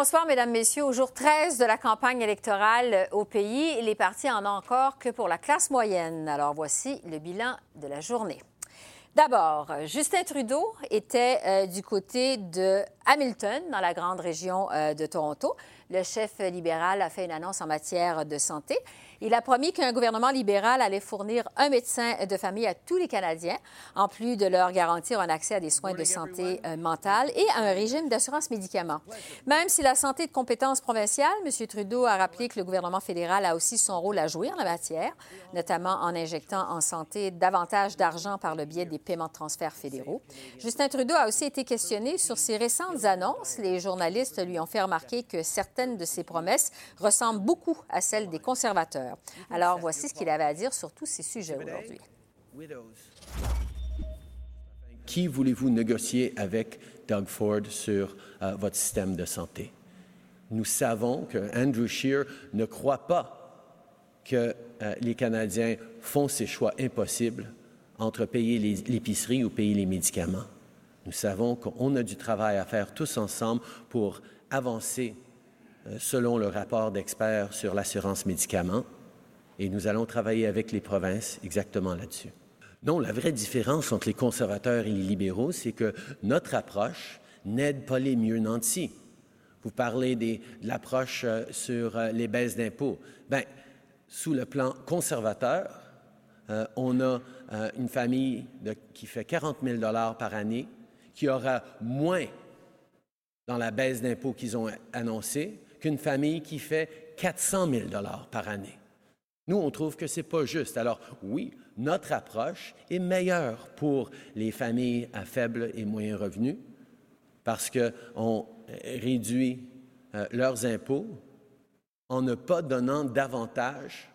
Bonsoir, Mesdames, Messieurs. Au jour 13 de la campagne électorale au pays, les partis en ont encore que pour la classe moyenne. Alors voici le bilan de la journée. D'abord, Justin Trudeau était euh, du côté de Hamilton, dans la grande région euh, de Toronto. Le chef libéral a fait une annonce en matière de santé. Il a promis qu'un gouvernement libéral allait fournir un médecin de famille à tous les Canadiens, en plus de leur garantir un accès à des soins de santé euh, mentale et à un régime d'assurance médicaments. Même si la santé est de compétence provinciale, M. Trudeau a rappelé que le gouvernement fédéral a aussi son rôle à jouer en la matière, notamment en injectant en santé davantage d'argent par le biais des paiements de transferts fédéraux. Justin Trudeau a aussi été questionné sur ses récentes annonces. Les journalistes lui ont fait remarquer que certaines de ses promesses ressemblent beaucoup à celles des conservateurs. Alors, voici ce qu'il avait à dire sur tous ces sujets aujourd'hui. Qui voulez-vous négocier avec Doug Ford sur euh, votre système de santé? Nous savons que Andrew Scheer ne croit pas que euh, les Canadiens font ces choix impossibles entre payer l'épicerie ou payer les médicaments. Nous savons qu'on a du travail à faire tous ensemble pour avancer euh, selon le rapport d'experts sur l'assurance médicaments et nous allons travailler avec les provinces exactement là-dessus. Non, la vraie différence entre les conservateurs et les libéraux, c'est que notre approche n'aide pas les mieux nantis. Vous parlez de l'approche euh, sur euh, les baisses d'impôts. Bien, sous le plan conservateur, euh, on a une famille qui fait 40 000 par année, qui aura moins dans la baisse d'impôts qu'ils ont annoncée qu'une famille qui fait 400 000 par année. Nous, on trouve que ce n'est pas juste. Alors, oui, notre approche est meilleure pour les familles à faible et moyen revenu parce qu'on réduit euh, leurs impôts en ne pas donnant davantage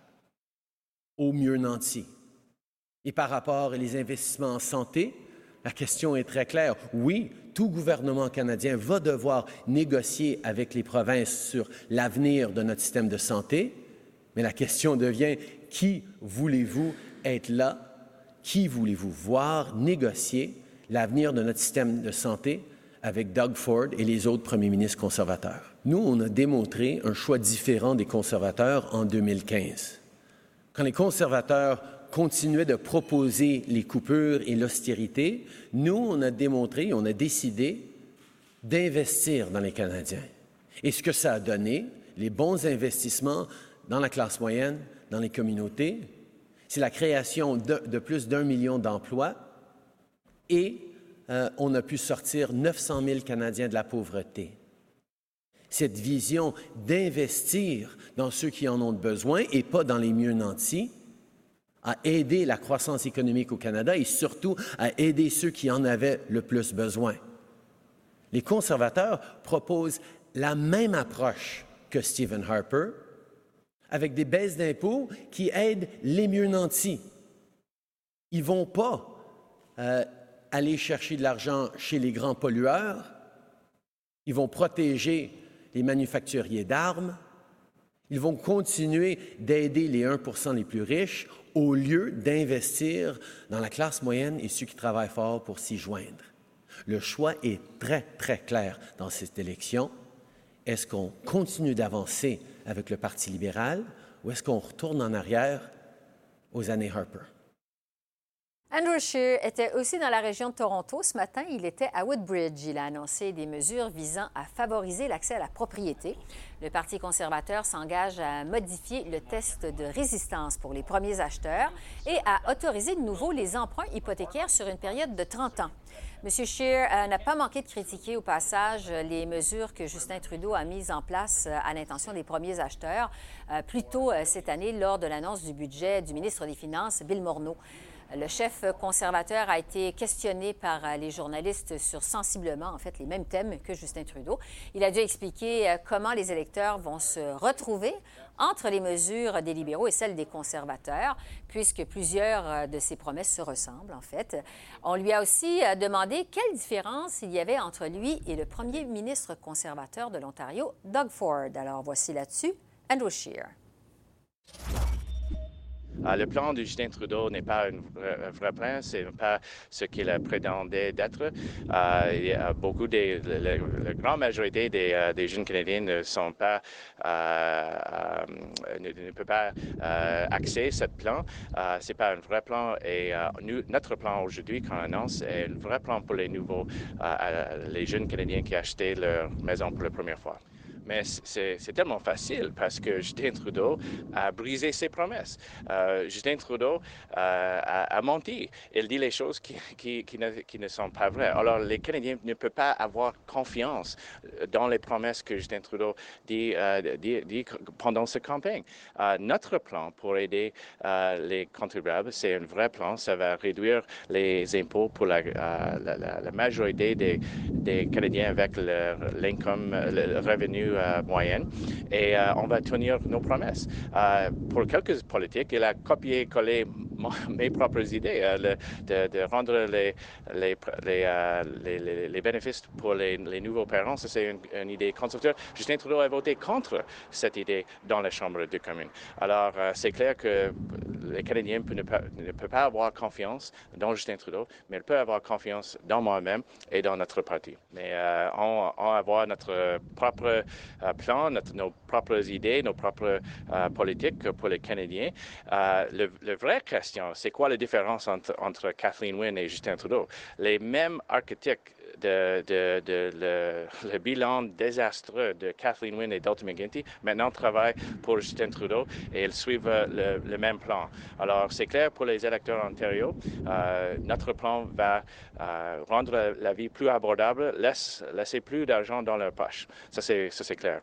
aux mieux nantis. Et par rapport aux investissements en santé, la question est très claire. Oui, tout gouvernement canadien va devoir négocier avec les provinces sur l'avenir de notre système de santé, mais la question devient, qui voulez-vous être là? Qui voulez-vous voir négocier l'avenir de notre système de santé avec Doug Ford et les autres premiers ministres conservateurs? Nous, on a démontré un choix différent des conservateurs en 2015. Quand les conservateurs continuaient de proposer les coupures et l'austérité, nous, on a démontré, on a décidé d'investir dans les Canadiens. Et ce que ça a donné, les bons investissements dans la classe moyenne, dans les communautés, c'est la création de, plus d'un million d'emplois et euh, on a pu sortir 900 000 Canadiens de la pauvreté. Cette vision d'investir dans ceux qui en ont besoin et pas dans les mieux nantis a aidé la croissance économique au Canada et surtout a aidé ceux qui en avaient le plus besoin. Les conservateurs proposent la même approche que Stephen Harper, avec des baisses d'impôts qui aident les mieux nantis. Ils ne vont pas euh, aller chercher de l'argent chez les grands pollueurs. Ils vont protéger les manufacturiers d'armes. Ils vont continuer d'aider les 1% les plus riches au lieu d'investir dans la classe moyenne et ceux qui travaillent fort pour s'y joindre. Le choix est très, très clair dans cette élection. Est-ce qu'on continue d'avancer avec le Parti libéral ou est-ce qu'on retourne en arrière aux années Harper? Andrew Scheer était aussi dans la région de Toronto. Ce matin, il était à Woodbridge. Il a annoncé des mesures visant à favoriser l'accès à la propriété. Le Parti conservateur s'engage à modifier le test de résistance pour les premiers acheteurs et à autoriser de nouveau les emprunts hypothécaires sur une période de 30 ans. M. Scheer euh, n'a pas manqué de critiquer au passage les mesures que Justin Trudeau a mises en place euh, à l'intention des premiers acheteurs euh, plus tôt cette année lors de l'annonce du budget du ministre des Finances, Bill Morneau. Le chef conservateur a été questionné par euh, les journalistes sur sensiblement, en fait, les mêmes thèmes que Justin Trudeau. Il a dû expliquer euh, comment les électeurs vont se retrouver entre les mesures des libéraux et celles des conservateurs, puisque plusieurs euh, de ses promesses se ressemblent, en fait. On lui a aussi demandé quelle différence il y avait entre lui et le premier ministre conservateur de l'Ontario, Doug Ford. Alors, voici là-dessus Andrew Scheer. Ah, le plan de Justin Trudeau n'est pas un vrai, plan, ce n'est pas ce qu'il prétendait d'être. Euh, il y a beaucoup de, la, grande majorité des, euh, des, jeunes Canadiens ne sont pas, euh, ne, ne, peut pas accéder à ce plan. Ce n'est pas un vrai plan et notre plan aujourd'hui qu'on annonce est un vrai plan pour les nouveaux, les jeunes Canadiens qui achetaient leur maison pour la première fois. Mais c'est tellement facile parce que Justin Trudeau a brisé ses promesses. Euh, Justin Trudeau euh, a, menti. Il dit les choses qui, ne, sont pas vraies. Alors, les Canadiens ne peuvent pas avoir confiance dans les promesses que Justin Trudeau dit, euh, pendant sa campagne. notre plan pour aider les contribuables, c'est un vrai plan. Ça va réduire les impôts pour la, majorité des, Canadiens avec l'income, le, le revenu euh, moyenne et euh, on va tenir nos promesses. Euh, pour quelques politiques, il a copié-collé mes propres idées de, rendre les, les, les, les, bénéfices pour les, nouveaux parents. C'est une, idée conservateur. Justin Trudeau a voté contre cette idée dans la Chambre des communes. Alors, c'est clair que les Canadiens ne, peuvent pas avoir confiance dans Justin Trudeau, mais ils peuvent avoir confiance dans moi-même et dans notre parti. Mais on, on va avoir notre propre euh, plan, nos propres idées, nos propres euh, politiques pour les Canadiens. Euh, le, le vraie question, c'est quoi la différence entre Kathleen Wynne et Justin Trudeau? Les mêmes architectes de, le, bilan désastreux de Kathleen Wynne et Dalton McGuinty maintenant travaillent pour Justin Trudeau et ils suivent le, même plan. Alors, c'est clair pour les électeurs Ontario, euh, notre plan va euh, rendre la vie plus abordable, laisse, laisser plus d'argent dans leur poche. Ça, c'est clair.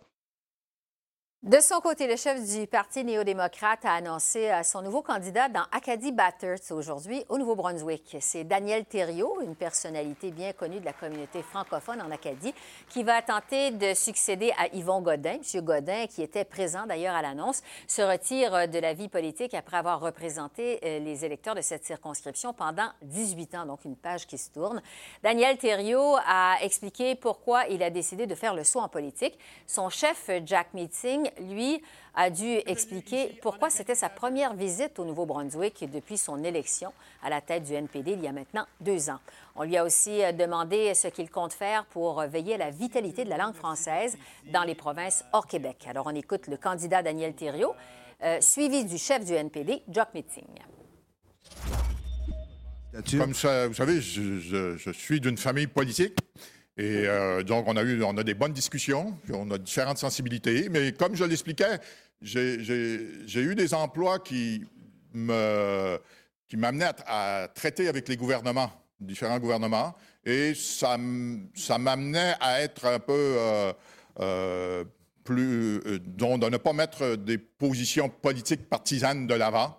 De son côté, le chef du Parti néo-démocrate a annoncé euh, son nouveau candidat dans Acadie Bathurst aujourd'hui au Nouveau-Brunswick. C'est Daniel Thériault, une personnalité bien connue de la communauté francophone en Acadie, qui va tenter de succéder à Yvon Godin. M. Godin, qui était présent d'ailleurs à l'annonce, se retire euh, de la vie politique après avoir représenté euh, les électeurs de cette circonscription pendant 18 ans, donc une page qui se tourne. Daniel Thériault a expliqué pourquoi il a décidé de faire le saut en politique. Son chef, Jack Meeting, lui, a dû expliquer pourquoi c'était sa première visite au Nouveau-Brunswick depuis son élection à la tête du NPD il y a maintenant deux ans. On lui a aussi euh, demandé ce qu'il compte faire pour veiller à la vitalité de la langue française dans les provinces hors Québec. Alors, on écoute le candidat Daniel Thériault, euh, suivi du chef du NPD, Jock Meeting. Comme ça, vous savez, je suis d'une famille politique. Et euh, donc, on a eu on a des bonnes discussions, on a différentes sensibilités, mais comme je l'expliquais, j'ai eu des emplois qui me qui m'amenaient à, traiter avec les gouvernements, différents gouvernements, et ça, m'amenait à être un peu euh, euh, plus, dont de ne pas mettre des positions politiques partisanes de l'avant.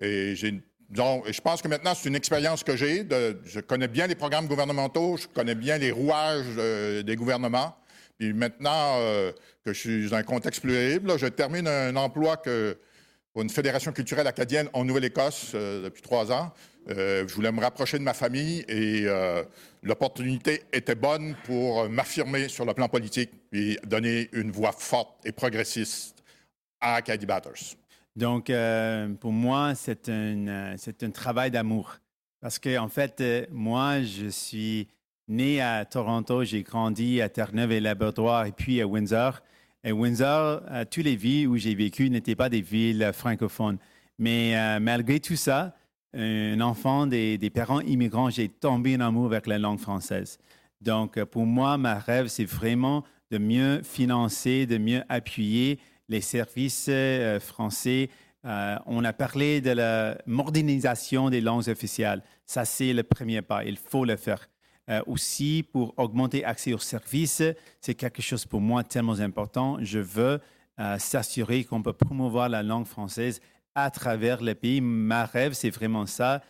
Et j'ai donc, je pense que maintenant, c'est une expérience que j'ai. je connais bien les programmes gouvernementaux, je connais bien les rouages euh, des gouvernements. Puis maintenant euh, que je suis dans un contexte libre, je termine un emploi pour une fédération culturelle acadienne en Nouvelle-Écosse euh, depuis trois ans. je voulais me rapprocher de ma famille et l'opportunité était bonne pour m'affirmer sur le plan politique et donner une voix forte et progressiste à Acadie Batters. Donc, euh, pour moi, c'est un, euh, un travail d'amour. Parce que, en fait, euh, moi, je suis né à Toronto, j'ai grandi à Terre-Neuve et Labrador et puis à Windsor. Et Windsor, toutes les villes où j'ai vécu n'étaient pas des villes francophones. Mais malgré tout ça, un enfant des, des parents immigrants, j'ai tombé en amour avec la langue française. Donc, pour moi, ma rêve, c'est vraiment de mieux financer, de mieux appuyer les services euh, français. Euh, on a parlé de la modernisation des langues officielles. Ça, c'est le premier pas. Il faut le faire. Euh, aussi, pour augmenter l'accès aux services, c'est quelque chose pour moi tellement important. Je veux s'assurer qu'on peut promouvoir la langue française à travers le pays. Ma rêve, c'est vraiment ça.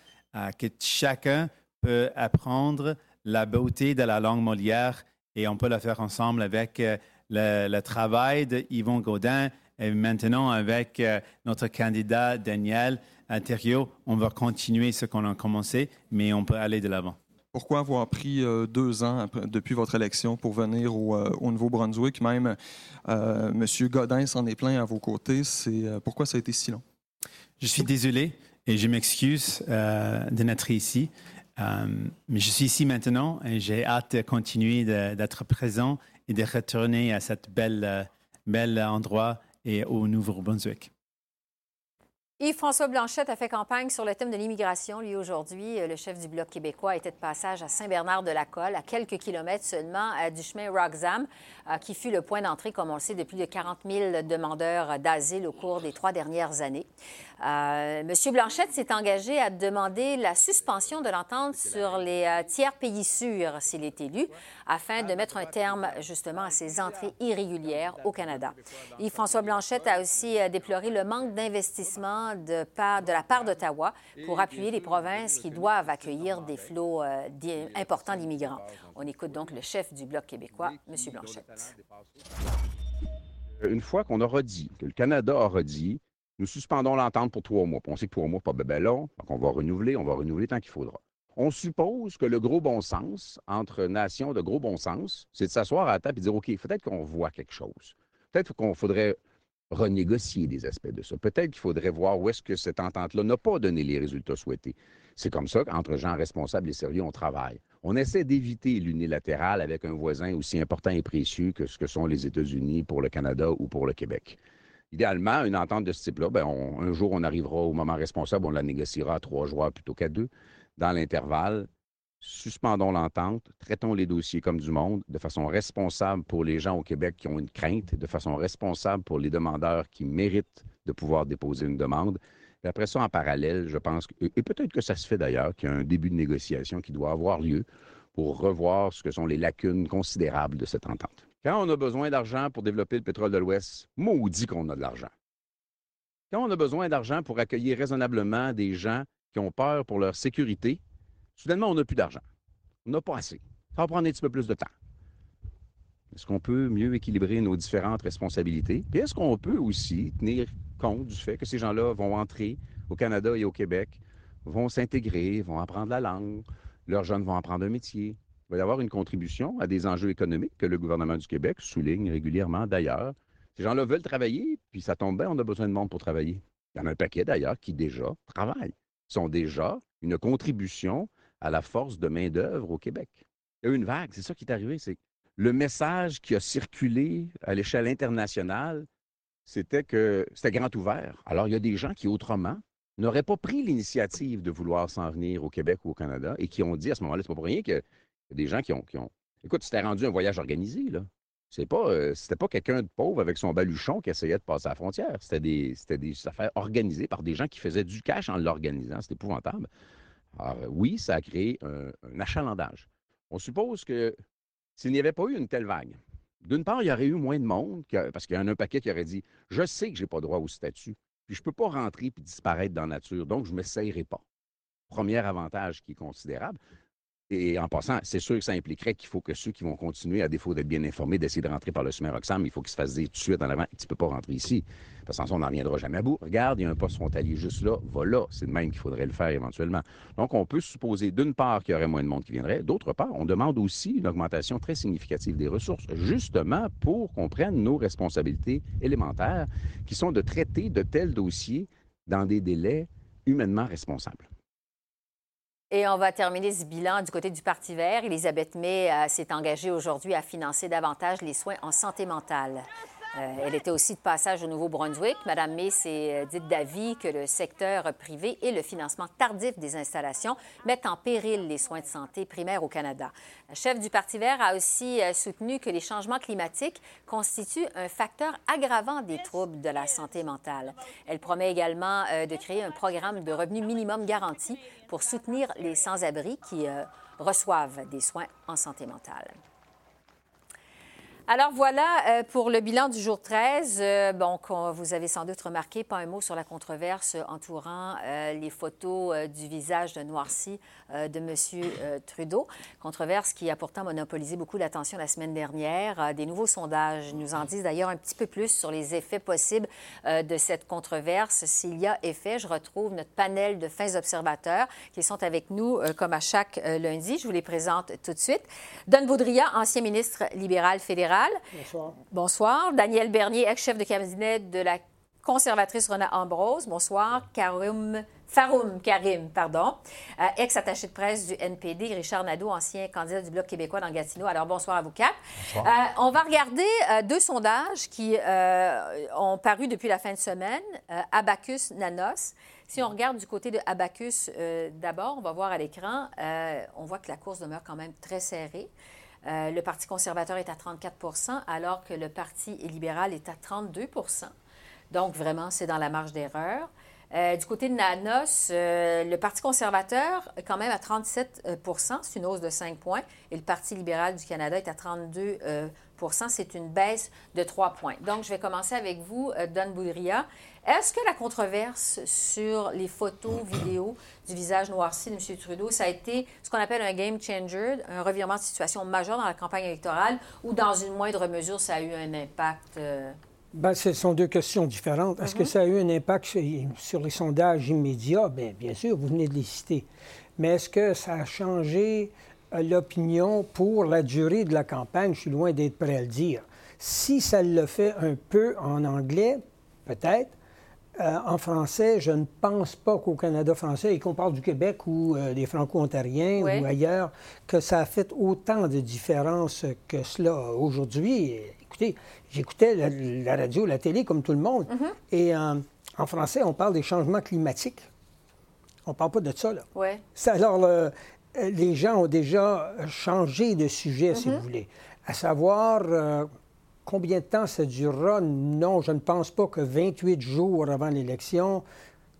que chacun peut apprendre la beauté de la langue Molière et on peut la faire ensemble avec le, le, travail de Yvon Gaudin et maintenant avec notre candidat Daniel Thériault. On va continuer ce qu'on a commencé, mais on peut aller de l'avant. Pourquoi avoir pris euh, deux ans depuis votre élection pour venir au, euh, Nouveau-Brunswick? Même euh, M. Godin s'en est plein à vos côtés. C'est pourquoi ça a été si long? Je suis désolé et je m'excuse de n'être ici. mais je suis ici maintenant et j'ai hâte de continuer d'être présent de retourner à cet bel, bel endroit et au Nouveau-Brunswick. Yves-François Blanchette a fait campagne sur le thème de l'immigration. Lui, aujourd'hui, euh, le chef du Bloc québécois était de passage à Saint-Bernard-de-la-Colle, à quelques kilomètres seulement du chemin Roxham, euh, qui fut le point d'entrée, comme on le sait, de plus de 40 000 demandeurs d'asile au cours des trois dernières années. Euh, Monsieur Blanchette s'est engagé à demander la suspension de l'entente sur les euh, tiers pays sûrs s'il est élu, afin de mettre un terme justement à ces entrées irrégulières au Canada. Yves-François Blanchette a aussi euh, déploré le manque d'investissement de, de, la part d'Ottawa pour appuyer les provinces qui doivent accueillir des flots importants d'immigrants. On écoute donc le chef du Bloc québécois, M. Blanchette. Une fois qu'on aura dit, que le Canada aura dit, nous suspendons l'entente pour trois mois. on sait que trois mois, pas bébé long, donc on va renouveler, on va renouveler tant qu'il faudra. On suppose que le gros bon sens entre nations de gros bon sens, c'est de s'asseoir à la table et de dire OK, peut-être qu'on voit quelque chose. Peut-être qu'on faudrait renégocier des aspects de ça. Peut-être qu'il faudrait voir où est-ce que cette entente-là n'a pas donné les résultats souhaités. C'est comme ça qu'entre gens responsables et sérieux, on travaille. On essaie d'éviter l'unilatéral avec un voisin aussi important et précieux que ce que sont les États-Unis pour le Canada ou pour le Québec. Idéalement, une entente de ce type-là, ben, un jour, on arrivera au moment responsable, on la négociera à trois joueurs plutôt qu'à deux. Dans l'intervalle, suspendons l'entente, traitons les dossiers comme du monde, de façon responsable pour les gens au Québec qui ont une crainte, de façon responsable pour les demandeurs qui méritent de pouvoir déposer une demande. Et après ça, en parallèle, je pense, et peut-être que ça se fait d'ailleurs, qu'il y a un début de négociation qui doit avoir lieu pour revoir ce que sont les lacunes considérables de cette entente. Quand on a besoin d'argent pour développer le pétrole de l'Ouest, maudit qu'on a de l'argent. Quand on a besoin d'argent pour accueillir raisonnablement des gens qui ont peur pour leur sécurité, soudainement, on n'a plus d'argent. On n'a pas assez. Ça va prendre un petit peu plus de temps. Est-ce qu'on peut mieux équilibrer nos différentes responsabilités? Puis est-ce qu'on peut aussi tenir compte du fait que ces gens-là vont entrer au Canada et au Québec, vont s'intégrer, vont apprendre la langue, leurs jeunes vont apprendre un métier, va y avoir une contribution à des enjeux économiques que le gouvernement du Québec souligne régulièrement d'ailleurs. Ces gens-là veulent travailler, puis ça tombe bien, on a besoin de monde pour travailler. Il y en a un paquet d'ailleurs qui déjà travaillent, sont déjà une contribution à la force de main-d'œuvre au Québec. Il y a eu une vague, c'est ça qui est arrivé, c'est le message qui a circulé à l'échelle internationale, c'était que c'était grand ouvert. Alors, il y a des gens qui, autrement, n'auraient pas pris l'initiative de vouloir s'en venir au Québec ou au Canada et qui ont dit à ce moment-là, c'est pas pour rien que des gens qui ont, qui ont... Écoute, c'était rendu un voyage organisé, là. C'est pas, euh, c'était pas quelqu'un de pauvre avec son baluchon qui essayait de passer la frontière. C'était des, c'était des affaires organisées par des gens qui faisaient du cash en l'organisant. C'était épouvantable. Alors, euh, oui, ça a créé un, achalandage. On suppose que s'il n'y avait pas eu une telle vague, d'une part, il y aurait eu moins de monde, parce qu'il y en a un paquet qui aurait dit Je sais que je n'ai pas droit au statut, puis je ne peux pas rentrer puis disparaître dans la nature, donc je ne m'essayerai pas. Premier avantage qui est considérable. Et en passant, c'est sûr que ça impliquerait qu'il faut que ceux qui vont continuer, à défaut d'être bien informés, d'essayer de rentrer par le chemin Roxham, il faut qu'ils se fassent dire tout de suite en avant, tu ne peux pas rentrer ici. Parce que on n'en reviendra jamais à bout. Regarde, il y a un poste frontalier juste là, va là. C'est de même qu'il faudrait le faire éventuellement. Donc, on peut supposer d'une part qu'il y aurait moins de monde qui viendrait, d'autre part, on demande aussi une augmentation très significative des ressources, justement pour qu'on prenne nos responsabilités élémentaires, qui sont de traiter de tels dossiers dans des délais humainement responsables. Et on va terminer ce bilan du côté du Parti vert. Elisabeth May euh, s'est engagée aujourd'hui à financer davantage les soins en santé mentale. Euh, elle était aussi de passage au Nouveau-Brunswick. Madame May s'est euh, dite d'avis que le secteur privé et le financement tardif des installations mettent en péril les soins de santé primaires au Canada. La chef du Parti vert a aussi euh, soutenu que les changements climatiques constituent un facteur aggravant des troubles de la santé mentale. Elle promet également de créer un programme de revenu minimum garanti pour soutenir les sans-abri qui reçoivent des soins en santé mentale. Alors voilà euh, pour le bilan du jour 13. Euh, bon, vous avez sans doute remarqué, pas un mot sur la controverse entourant euh, les photos du visage de noirci de M. Trudeau. Controverse qui a pourtant monopolisé beaucoup d'attention la semaine dernière. des nouveaux sondages nous en disent d'ailleurs un petit peu plus sur les effets possibles de cette controverse. S'il y a effet, je retrouve notre panel de fins observateurs qui sont avec nous comme à chaque lundi. Je vous les présente tout de suite. Don Baudrillard, ancien ministre libéral fédéral Bonsoir. Bonsoir. Daniel Bernier, ex-chef de cabinet de la conservatrice Rona Ambrose. Bonsoir. Karim, Faroum Karim, pardon. Euh, ex-attaché de presse du NPD. Richard Nadeau, ancien candidat du Bloc québécois dans Gatineau. Alors, bonsoir à vous quatre. Euh, on va regarder euh, deux sondages qui ont paru depuis la fin de semaine. Abacus Nanos. Si on regarde du côté de Abacus d'abord, on va voir à l'écran, on voit que la course demeure quand même très serrée. Euh, le Parti conservateur est à 34% alors que le Parti libéral est à 32% Donc, vraiment, c'est dans la marge d'erreur. Euh, du côté de Nanos, euh, le Parti conservateur est quand même à 37% c'est une hausse de 5 points, et le Parti libéral du Canada est à 32% c'est une baisse de 3 points. Donc, je vais commencer avec vous, Don Boudria. Est-ce que la controverse sur les photos, vidéos du visage noirci de M. Trudeau, ça a été ce qu'on appelle un game changer, un revirement de situation majeur dans la campagne électorale, ou dans une moindre mesure, ça a eu un impact? Bien, ce sont deux questions différentes. Est-ce que mhm. ça a eu un impact sur, les sondages immédiats? Bien, bien sûr, vous venez de les citer. Mais est-ce que ça a changé euh, l'opinion pour la durée de la campagne? Je suis loin d'être prêt à le dire. Si ça le fait un peu en anglais, peut-être. Euh, en français, je ne pense pas qu'au Canada français, et qu'on parle du Québec ou euh, des Franco-Ontariens ou ailleurs, que ça a fait autant de différence que cela aujourd'hui. Écoutez, j'écoutais la, radio, la télé comme tout le monde, mm-hmm. et euh, en français, on parle des changements climatiques. On ne parle pas de ça, là. Ouais. alors, les gens ont déjà changé de sujet, si mm-hmm. vous voulez. À savoir Combien de temps ça durera? Non, je ne pense pas que 28 jours avant l'élection,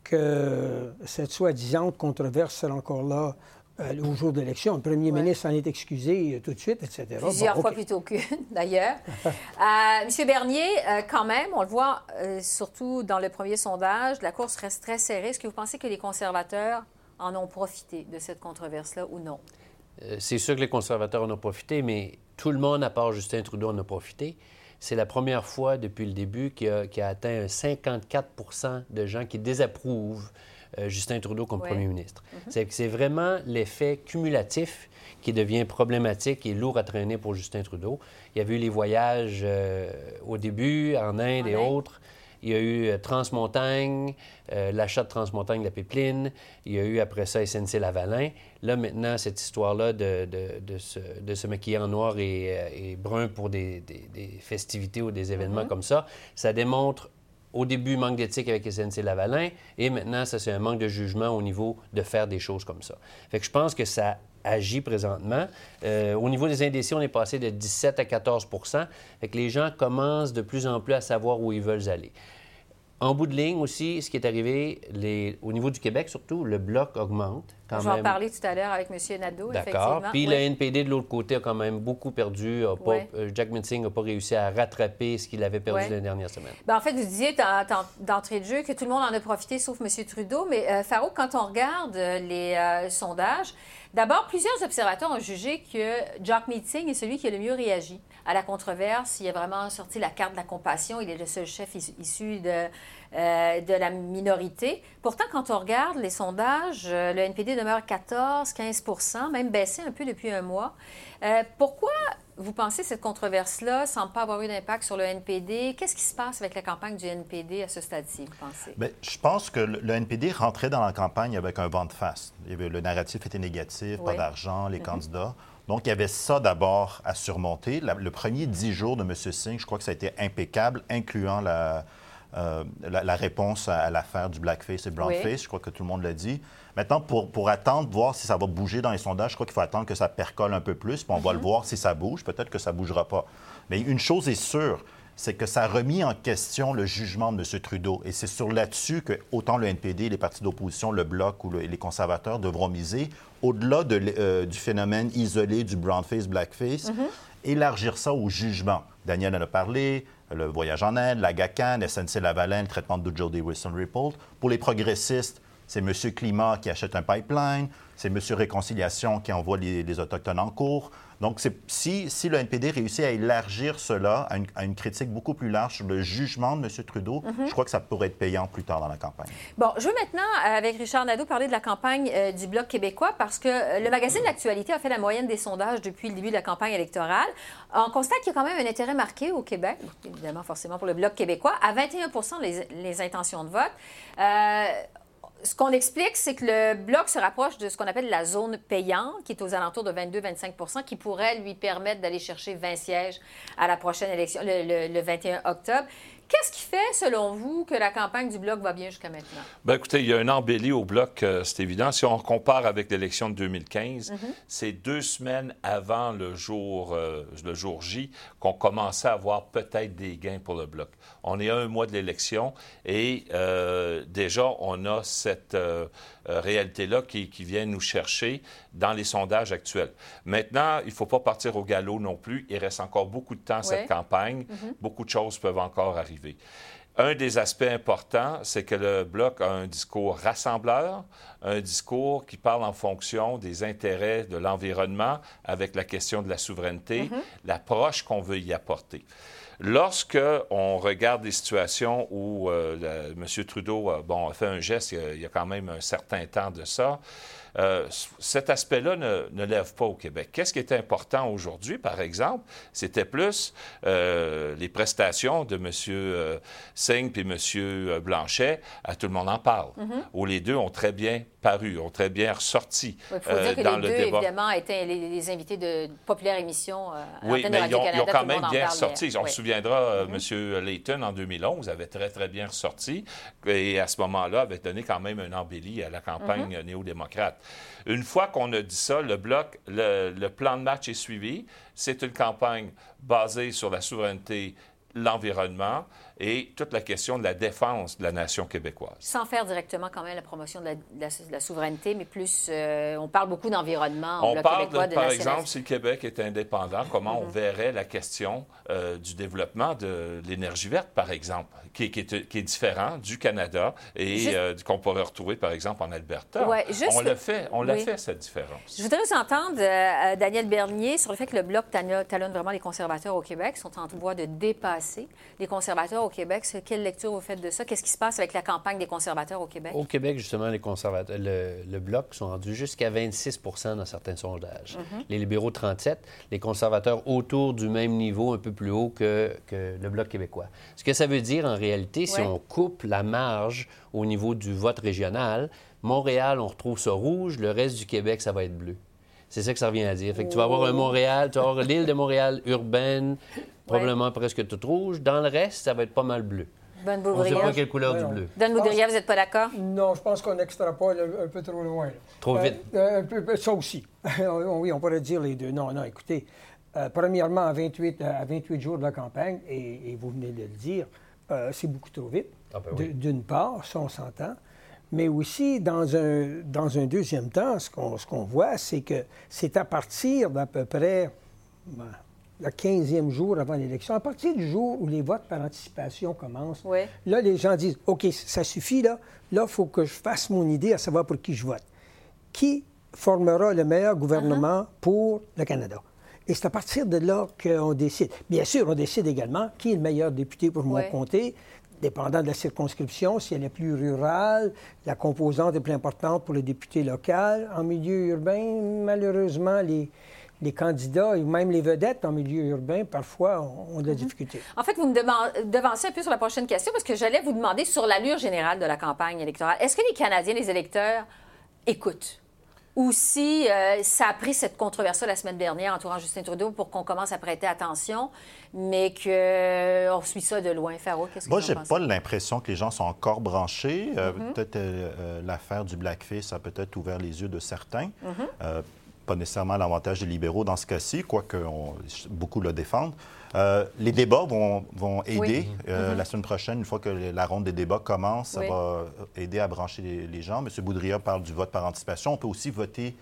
que cette soi-disant controverse sera encore là euh, au jour de l'élection. Le premier ministre en est excusé euh, tout de suite, etc. Plusieurs fois plutôt qu'une, d'ailleurs. euh, Monsieur Bernier, euh, quand même, on le voit surtout dans le premier sondage, la course reste très serrée. Est-ce que vous pensez que les conservateurs en ont profité de cette controverse-là ou non? C'est sûr que les conservateurs en ont profité, mais tout le monde, à part Justin Trudeau, en a profité. C'est la première fois depuis le début qu'il a, atteint 54% de gens qui désapprouvent euh, Justin Trudeau comme premier ministre. Mhm. C'est vraiment l'effet cumulatif qui devient problématique et lourd à traîner pour Justin Trudeau. Il y a eu les voyages euh, au début en Inde et autres. Il y a eu euh, Transmontagne, euh, l'achat de Transmontagne, la pipeline. Il y a eu après ça SNC-Lavalin. Là, maintenant, cette histoire-là de, de, se, de, se, maquiller en noir et, euh, brun pour des, festivités ou des événements mm-hmm. comme ça, ça démontre au début manque d'éthique avec SNC-Lavalin et maintenant, ça, c'est un manque de jugement au niveau de faire des choses comme ça. Fait que je pense que ça agit présentement. au niveau des indécis, on est passé de 17 à 14 Fait que les gens commencent de plus en plus à savoir où ils veulent aller. En bout de ligne aussi, ce qui est arrivé, au niveau du Québec surtout, le bloc augmente. Quand Je vais en parler tout à l'heure avec M. Nadeau, D'accord. Puis le NPD de l'autre côté a quand même beaucoup perdu. Euh, Jack Minsing n'a pas réussi à rattraper ce qu'il avait perdu la dernière semaine. Bien, en fait, vous disiez d'entrée de jeu que tout le monde en a profité sauf M. Trudeau. Mais euh, Farouk, quand on regarde euh, les sondages, d'abord, plusieurs observateurs ont jugé que Jack Minsing est celui qui a le mieux réagi à la controverse. Il a vraiment sorti la carte de la compassion. Il est le seul chef issu de, euh, de la minorité. Pourtant, quand on regarde les sondages, euh, le NPD demeure 14, 15 même baissé un peu depuis un mois. Euh, pourquoi vous pensez que cette controverse-là semble pas avoir eu d'impact sur le NPD? Qu'est-ce qui se passe avec la campagne du NPD à ce stade-ci, vous pensez? Bien, je pense que le NPD rentrait dans la campagne avec un vent de face. Le narratif était négatif, pas d'argent, les mm-hmm. candidats. Donc, il y avait ça d'abord à surmonter. le premier dix jours de M. Singh, je crois que ça a été impeccable, incluant la, euh, la, réponse à, l'affaire du blackface et brownface. Je crois que tout le monde l'a dit. Maintenant, pour, pour attendre, voir si ça va bouger dans les sondages, je crois qu'il faut attendre que ça percole un peu plus, puis on va le mhm. voir si ça bouge. Peut-être que ça ne bougera pas. Mais une chose est sûre, c'est que ça a remis en question le jugement de M. Trudeau. Et c'est sur là-dessus que autant le NPD, les partis d'opposition, le Bloc ou les conservateurs devront miser au-delà de, euh, du phénomène isolé du brownface, blackface. Mm-hmm. élargir ça au jugement. Daniel en a parlé, le voyage en Inde, la GACAN, SNC-Lavalin, le traitement de Jody Wilson Report. Pour les progressistes, c'est M. Climat qui achète un pipeline, c'est M. Réconciliation qui envoie les, les Autochtones en cours. Donc, si, si le NPD réussit à élargir cela à une, critique beaucoup plus large sur le jugement de M. Trudeau, Mhm. je crois que ça pourrait être payant plus tard dans la campagne. Bon, je veux maintenant, avec Richard Nadeau, parler de la campagne euh, du Bloc québécois parce que euh, le magazine L'Actualité a fait la moyenne des sondages depuis le début de la campagne électorale. On constate qu'il y a quand même un intérêt marqué au Québec, évidemment forcément pour le Bloc québécois, à 21 les, les intentions de vote. Euh, ce qu'on explique, c'est que le bloc se rapproche de ce qu'on appelle la zone payante, qui est aux alentours de 22-25% qui pourrait lui permettre d'aller chercher 20 sièges à la prochaine élection, le, le- le 21 octobre. Qu'est-ce qui fait, selon vous, que la campagne du bloc va bien jusqu'à maintenant? Ben, écoutez, il y a une embellie au bloc, euh, c'est évident. Si on compare avec l'élection de 2015, Mhm. c'est deux semaines avant le jour, euh, le jour J qu'on commençait à avoir peut-être des gains pour le bloc. On est à un mois de l'élection et euh, déjà, on a cette réalité-là qui, qui vient nous chercher dans les sondages actuels. Maintenant, il ne faut pas partir au galop non plus. Il reste encore beaucoup de temps à cette campagne. Mhm. Beaucoup de choses peuvent encore arriver. Un des aspects importants, c'est que le Bloc a un discours rassembleur, un discours qui parle en fonction des intérêts de l'environnement avec la question de la souveraineté, Mhm. l'approche qu'on veut y apporter. Lorsque on regarde des situations où euh, le- M. Trudeau bon, a fait un geste il y a, il y a quand même un certain temps de ça, euh, cet aspect-là ne, ne lève pas au Québec. Qu'est-ce qui est important aujourd'hui, par exemple? C'était plus euh, les prestations de M. euh, Singh puis M. Blanchet. À tout le monde en parle. Mhm. Où les deux ont très bien paru, ont très bien ressorti Il faut euh, dire que dans les le deux, débat. évidemment, étaient les, les invités de populaire émission euh, à Oui, mais ils ont, ils ont quand même bien ressorti. On oui. se souviendra, euh, M. Layton, en 2011, avait très, très bien ressorti. Et à ce moment-là, avait donné quand même un embellie à la campagne Mhm. néo-démocrate. Une fois qu'on a dit ça, le bloc, le, plan de match est suivi. C'est une campagne basée sur la souveraineté, l'environnement et toute la question de la défense de la nation québécoise. Sans faire directement quand même la promotion de la, de la- de la souveraineté, mais plus, euh, on parle beaucoup d'environnement On parle, québécois, de par la exemple, si le Québec est indépendant, comment on Mhm. verrait la question euh, du développement de l'énergie verte, par exemple, qui, est- qui est, qui est différent du Canada et Juste- euh, qu'on pourrait retrouver, par exemple, en Alberta. Ouais, juste- on l'a fait, on l'a Oui. fait, cette différence. Je voudrais entendre, Daniel Bernier, sur le fait que le Bloc talonne talonne vraiment les conservateurs au Québec, sont en voie de dépasser les conservateurs au Québec. Quelle lecture vous faites de ça? Qu'est-ce qui se passe avec la campagne des conservateurs au Québec? Au Québec, justement, les conservateurs, le, le Bloc sont rendus jusqu'à 26 dans certains sondages. Mhm. Les libéraux, 37. Les conservateurs autour du même niveau, un peu plus haut que, que le Bloc québécois. Ce que ça veut dire, en réalité, si on coupe la marge au niveau du vote régional, Montréal, on retrouve ça rouge, le reste du Québec, ça va être bleu. C'est ça que ça revient à dire. Fait que tu vas avoir un Montréal, tu vas avoir l'île de Montréal urbaine, probablement presque toute rouge. Dans le reste, ça va être pas mal bleu. Bonne On ne sait pas quelle couleur du bleu. Don Boudria, vous n'êtes pas d'accord? Non, je pense qu'on extrapole un, un peu trop loin. là. Trop Euh, vite. euh, ça aussi. oui, on pourrait dire les deux. Non, non, écoutez, euh, premièrement, à 28, à 28 jours de la campagne, et, et vous venez de le dire, euh, c'est beaucoup trop vite. Ah ben oui. D'une part, ça, on s'entend. Mais aussi, dans un, dans un deuxième temps, ce qu'on ce voit, c'est que c'est à partir d'à peu près ben, le 15e jour avant l'élection, à partir du jour où les votes par anticipation commencent, Oui. là, les gens disent OK, ça suffit, là. Là, il faut que je fasse mon idée à savoir pour qui je vote. Qui formera le meilleur gouvernement pour le Canada? Et c'est à partir de là qu'on décide. Bien sûr, on décide également qui est le meilleur député pour mon comté, dépendant de la circonscription, si elle est plus rurale, la composante est plus importante pour le député local. En milieu urbain, malheureusement, les, les candidats et même les vedettes en milieu urbain, parfois, ont, de la difficulté. En fait, vous me devancez un peu sur la prochaine question parce que j'allais vous demander sur l'allure générale de la campagne électorale. Est-ce que les Canadiens, les électeurs, écoutent? Ou si euh, ça a pris cette controverse la semaine dernière entourant Justin Trudeau pour qu'on commence à prêter attention, mais qu'on suit ça de loin. Faro, qu'est-ce que Moi, j'ai pas l'impression que les gens sont encore branchés. Euh, Mhm. Peut-être euh, euh, l'affaire du blackface a peut-être ouvert les yeux de certains. Mhm. Euh, pas nécessairement l'avantage des libéraux dans ce cas-ci, quoique on- beaucoup le défendent. Euh, les débats vont, vont aider. Oui. Euh, Mhm. La semaine prochaine, une fois que la ronde des débats commence, ça va aider à brancher les, les gens. M. Boudria parle du vote par anticipation. On peut aussi voter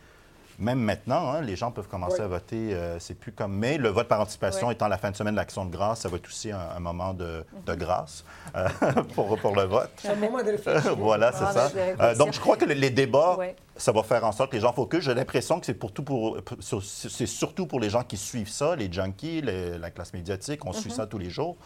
Même maintenant, hein, les gens peuvent commencer à voter. euh, c'est plus comme. Mais le vote par anticipation Oui. étant la fin de semaine de l'Action de grâce, ça va être aussi un, un moment de, de grâce euh, pour, pour le vote. C'est un moment de réflexion. voilà, c'est Ah, ça. réflexion. Euh, donc, je crois que les- débats, ça va faire en sorte que les gens focus. J'ai l'impression que c'est pour tout pour, c'est surtout pour les gens qui suivent ça, les junkies, les- la classe médiatique. On suit ça tous les jours.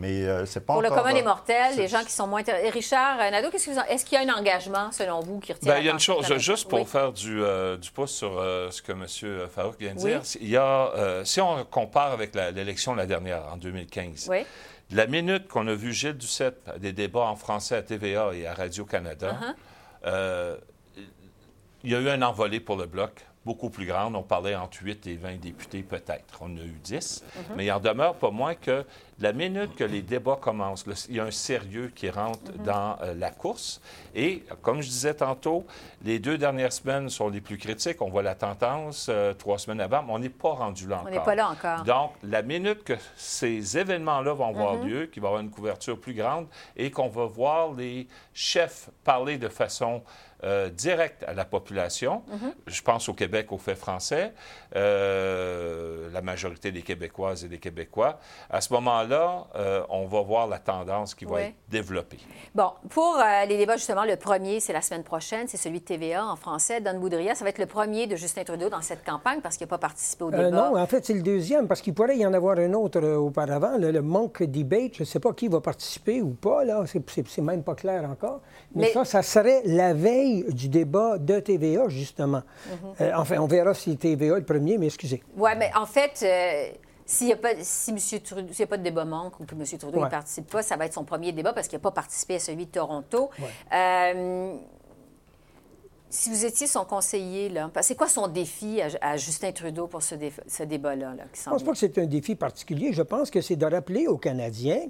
Mais euh, c'est pas. Pour le commun des mortels, les gens qui sont moins... Et Richard euh, Nadeau, qu'est-ce que vous en- Est-ce qu'il y a un engagement, selon vous, qui retient Ben, il y a une chose, juste pour Oui. faire du, euh, du pouce sur euh, ce que M. Farouk vient de Oui. dire, il y a, euh, si on compare avec l'élection de la dernière, en 2015, Oui. la minute qu'on a vu Gilles Duceppe à des débats en français à TVA et à Radio-Canada, Uh-huh. euh, il y a eu un envolé pour le Bloc beaucoup plus grande. On parlait entre 8 et 20 députés peut-être. On en a eu 10. Uh-huh. Mais il en demeure pas moins que la minute que les débats commencent, le- il y a un sérieux qui rentre Uh-huh. dans euh, la course. Et comme je disais tantôt, les deux dernières semaines sont les plus critiques. On voit la tendance euh, trois semaines avant, mais on n'est pas rendu là On encore. n'est pas là encore. Donc, la minute que ces événements-là vont avoir Mhm. lieu, qu'il va y avoir une couverture plus grande et qu'on va voir les chefs parler de façon euh, directe à la population, Mhm. je pense au Québec, aux faits français, euh, la majorité des Québécoises et des Québécois, à ce moment-là, euh, on va voir la tendance qui va Oui. être développée. Bon, pour euh, les débats, justement, le premier, c'est la semaine prochaine, c'est celui de TVA en français. Don Boudria, ça va être le premier de Justin Trudeau dans cette campagne parce qu'il n'a pas participé au débat. Euh, non, en fait, c'est le deuxième, parce qu'il pourrait y en avoir un autre euh, auparavant, le, le Monk Debate. Je ne sais pas qui va participer ou pas, là. C'est- même pas clair encore. Mais, Mais- ça, ça serait la veille du débat de TVA, justement. Mhm. Euh, enfin, on verra si TVA est le premier, mais excusez. Oui, mais en fait, euh, s'il n'y a, pas- si. Trudeau, y a pas de débat manque ou que M. Trudeau ne Ouais. participe pas, ça va être son premier débat parce qu'il n'a pas participé à celui de Toronto. Ouais. Euh, si vous étiez son conseiller, là, c'est quoi son défi à, à Justin Trudeau pour ce, dé- ce débat-là? Là, Je ne pense pas que c'est un défi particulier. Je pense que c'est de rappeler aux Canadiens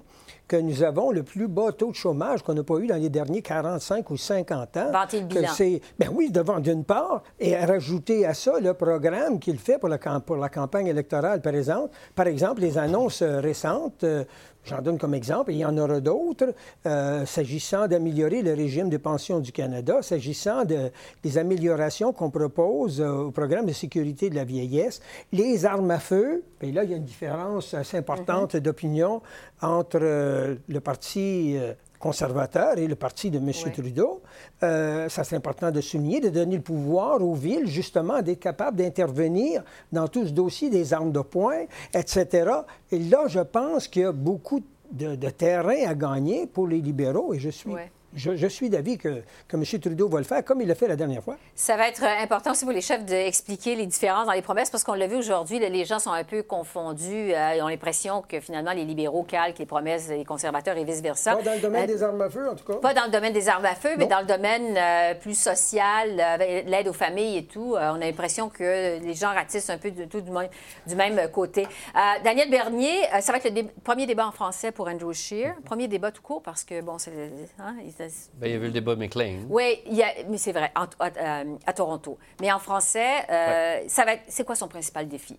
que nous avons le plus bas taux de chômage qu'on n'a pas eu dans les derniers 45 ou 50 ans. Vanter le bilan. Ben oui, devant d'une part, et rajouter à ça le programme qu'il fait pour la, pour la campagne électorale, par exemple. Par exemple, les annonces euh, récentes, euh, j'en donne comme exemple, et il y en aura d'autres, euh, s'agissant d'améliorer le régime de pension du Canada, s'agissant de, des améliorations qu'on propose euh, au programme de sécurité de la vieillesse, les armes à feu, et là, il y a une différence assez importante d'opinion entre euh, le Parti euh, conservateur et le parti de M. Trudeau. Euh, ça, c'est important de souligner, de donner le pouvoir aux villes, justement, d'être capable d'intervenir dans tout ce dossier des armes de poing, etc. Et là, je pense qu'il y a beaucoup de, de terrain à gagner pour les libéraux et je suis, Ouais. Je, je suis d'avis que, que M. Trudeau va le faire comme il l'a fait la dernière fois. Ça va être euh, important aussi pour les chefs d'expliquer les différences dans les promesses parce qu'on l'a vu aujourd'hui, les gens sont un peu confondus. euh, ils ont l'impression que finalement les libéraux calquent les promesses des conservateurs et vice-versa. Pas dans le domaine Euh, des armes à feu, en tout cas. Pas dans le domaine des armes à feu, mais dans le domaine euh, plus social, l'aide aux familles et tout. On a l'impression que les gens ratissent un peu tout du, même- du même côté. Daniel Bernier, ça va être le dé- premier débat en français pour Andrew Scheer. Premier débat tout court parce que, bon, c'est... hein, il- Bien, il y avait le débat McLean. oui, il y a- mais c'est vrai, à, euh, à Toronto. Mais en français, euh, ça va être, c'est quoi son principal défi?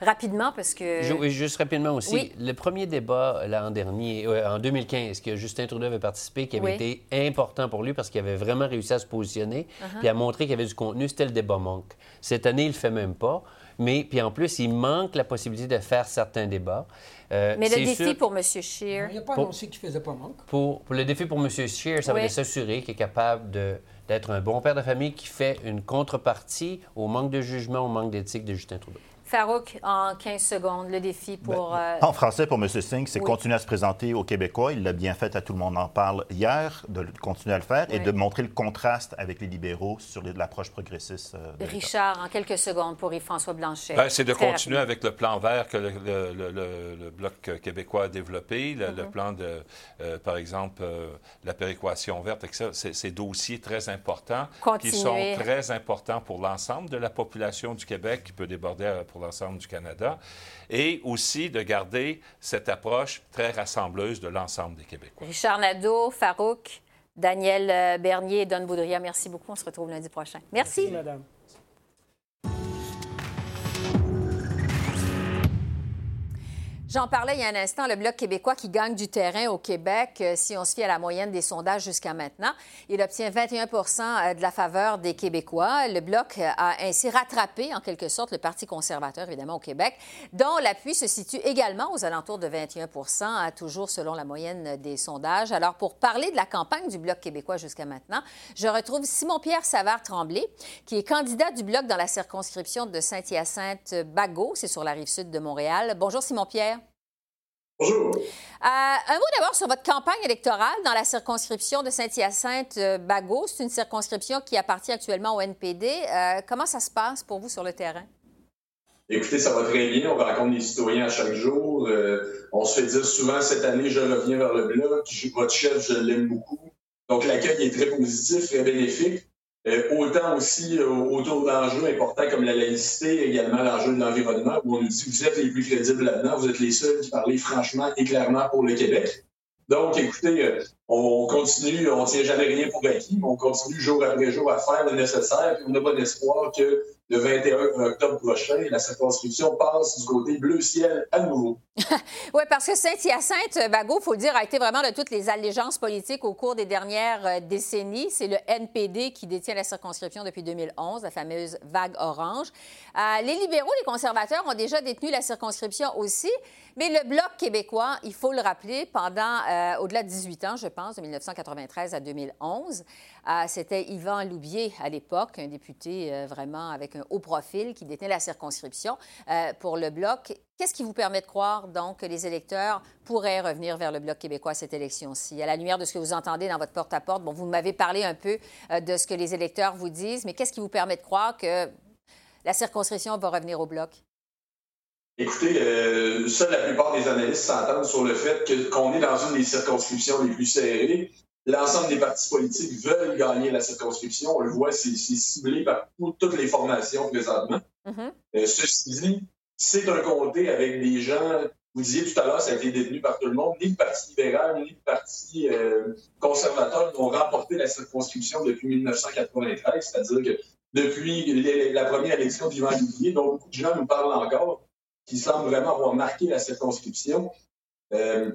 Rapidement, parce que... Juste rapidement aussi, Oui. le premier débat l'an dernier, euh, en 2015, que Justin Trudeau avait participé, qui avait Oui. été important pour lui parce qu'il avait vraiment réussi à se positionner, Uh-huh. puis à montrer qu'il y avait du contenu, c'était le débat manque. Cette année, il le fait même pas. Mais puis en plus, il manque la possibilité de faire certains débats. Euh, mais le défi sûr- pour M. Scheer... Il n'a pas Pour- annoncé qu'il faisait pas manque. pour, pour le défi pour M. Scheer, ça va Oui. être de s'assurer qu'il est capable de- d'être un bon père de famille qui fait une contrepartie au manque de jugement, au manque d'éthique de Justin Trudeau. Farouk, en 15 secondes, le défi pour... euh, En français, pour M. Singh, c'est Oui. continuer à se présenter aux Québécois. Il l'a bien fait, à tout le monde en parle hier, de continuer à le faire et de montrer le contraste avec les libéraux sur l'approche progressiste. euh, de. Richard, en quelques secondes pour Yves-François Blanchet. Ben, c'est de Très continuer avec le plan vert que le, le- le- le- le Bloc québécois a développé, le, Mm-hmm. le plan de, euh, par exemple, euh, la péréquation verte, etc. C'est- Ces dossiers très importants qui sont très importants pour l'ensemble de la population du Québec, qui peut déborder pour l'ensemble du Canada, et aussi de garder cette approche très rassembleuse de l'ensemble des Québécois. Richard Nadeau, Farouk, Daniel euh, Bernier et Don Boudria, merci beaucoup. On se retrouve lundi prochain. Merci. Madame. J'en parlais il y a un instant, le Bloc québécois qui gagne du terrain au Québec, euh, si on se fie à la moyenne des sondages jusqu'à maintenant. Il obtient 21% euh, de la faveur des Québécois. Le Bloc a ainsi rattrapé, en quelque sorte, le Parti conservateur, évidemment, au Québec, dont l'appui se situe également aux alentours de 21% hein, toujours selon la moyenne des sondages. Alors, pour parler de la campagne du Bloc québécois jusqu'à maintenant, je retrouve Simon-Pierre Savard-Tremblay, qui est candidat du Bloc dans la circonscription de Saint-Hyacinthe-Bagot, c'est sur la rive sud de Montréal. Bonjour, Simon-Pierre. Bonjour. Euh, un mot d'abord sur votre campagne électorale dans la circonscription de Saint-Hyacinthe-Bagot. C'est une circonscription qui appartient actuellement au NPD. Euh, comment ça se passe pour vous sur le terrain? Écoutez, ça va très bien. On rencontre les citoyens à chaque jour. Euh, on se fait dire souvent cette année, je reviens vers le bloc. Votre chef, je l'aime beaucoup. Donc, l'accueil est très positif, très bénéfique. Euh, autant aussi euh, autour d'enjeux importants comme la laïcité, également l'enjeu de l'environnement, où on nous dit vous êtes les plus crédibles là-dedans, vous êtes les seuls qui parlez franchement et clairement pour le Québec. Donc, écoutez, euh, on continue, on ne tient jamais rien pour acquis, mais on continue jour après jour à faire le nécessaire, puis on a bon espoir que le 21 octobre prochain, la circonscription passe du côté bleu ciel à nouveau. oui, parce que Saint-Hyacinthe, Bagot, il faut dire, a été vraiment de toutes les allégeances politiques au cours des dernières euh, décennies. C'est le NPD qui détient la circonscription depuis 2011, la fameuse vague orange. Euh, les libéraux, les conservateurs ont déjà détenu la circonscription aussi, mais le Bloc québécois, il faut le rappeler, pendant euh, au-delà de 18 ans, je pense, de 1993 à 2011, c'était Yvan Loubier à l'époque, un député vraiment avec un haut profil qui détenait la circonscription pour le Bloc. Qu'est-ce qui vous permet de croire, donc, que les électeurs pourraient revenir vers le Bloc québécois cette élection-ci? À la lumière de ce que vous entendez dans votre porte-à-porte, bon, vous m'avez parlé un peu euh, de ce que les électeurs vous disent, mais qu'est-ce qui vous permet de croire que la circonscription va revenir au Bloc? Écoutez, euh, la plupart des analystes s'entendent sur le fait qu'on est dans une des circonscriptions les plus serrées. L'ensemble des partis politiques veulent gagner la circonscription. On le voit, c'est ciblé par toutes les formations présentement. Mm-hmm. Euh, ceci dit, c'est un comté avec des gens, vous disiez tout à l'heure, ça a été détenu par tout le monde, ni le Parti libéral, ni le Parti euh, conservateur n'ont remporté la circonscription depuis 1993, c'est-à-dire que depuis la première élection d'Yvan Louvier, dont beaucoup de gens nous parlent encore, qui semblent vraiment avoir marqué la circonscription. Euh,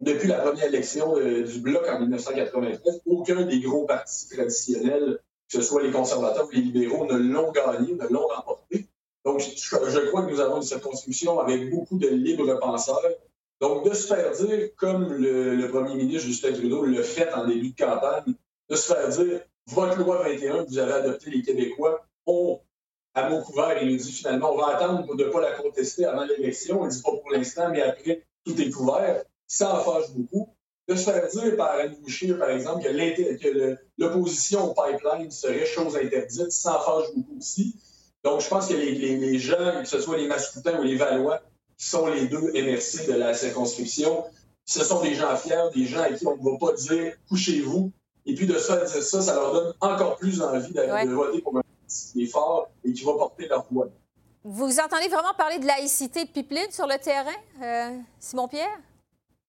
depuis la première élection euh, du Bloc en 1993, aucun des gros partis traditionnels, que ce soit les conservateurs ou les libéraux, ne l'ont gagné, ne l'ont remporté. Donc, je, crois que nous avons une circonscription avec beaucoup de libres penseurs. Donc, de se faire dire, comme le, premier ministre Justin Trudeau le fait en début de campagne, de se faire dire votre loi 21 que vous avez adoptée les Québécois, on, à mon couvert, il nous dit finalement, on va attendre de ne pas la contester avant l'élection. Il ne dit pas pour l'instant, mais après, tout est couvert. Ça en fâche beaucoup. De se faire dire par Anne Boucher, par exemple, que l'opposition au pipeline serait chose interdite, ça en fâche beaucoup aussi. Donc, je pense que les, gens, que ce soit les Mascoutins ou les Valois, qui sont les deux MRC de la circonscription, ce sont des gens fiers, des gens à qui on ne va pas dire couchez-vous. Et puis de se faire dire ça, ça leur donne encore plus envie de, voter pour un parti qui est fort et qui va porter leur voix. Vous entendez vraiment parler de laïcité de pipeline sur le terrain, euh, Simon-Pierre?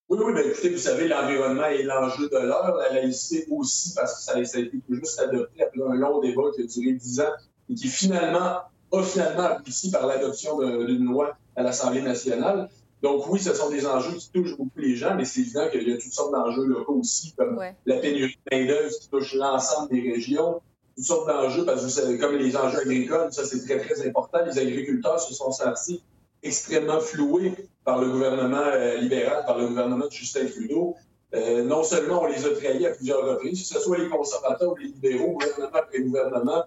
Oui, oui, bien, écoutez, vous savez, l'environnement est l'enjeu de l'heure, la laïcité aussi, parce que ça, ça a été tout juste adopté après un long débat qui a duré dix ans et qui finalement a finalement abouti par l'adoption d'une loi à l'Assemblée nationale. Donc oui, ce sont des enjeux qui touchent beaucoup les gens, mais c'est évident qu'il y a toutes sortes d'enjeux locaux aussi, comme la pénurie de main-d'œuvre qui touche l'ensemble des régions, toutes sortes d'enjeux, parce que vous savez, comme les enjeux agricoles, ça c'est très, très important. Les agriculteurs se sont sentis extrêmement floués par le gouvernement euh, libéral, par le gouvernement de Justin Trudeau. Euh, non seulement on les a trahis à plusieurs reprises, que ce soit les conservateurs ou les libéraux, gouvernement après gouvernement,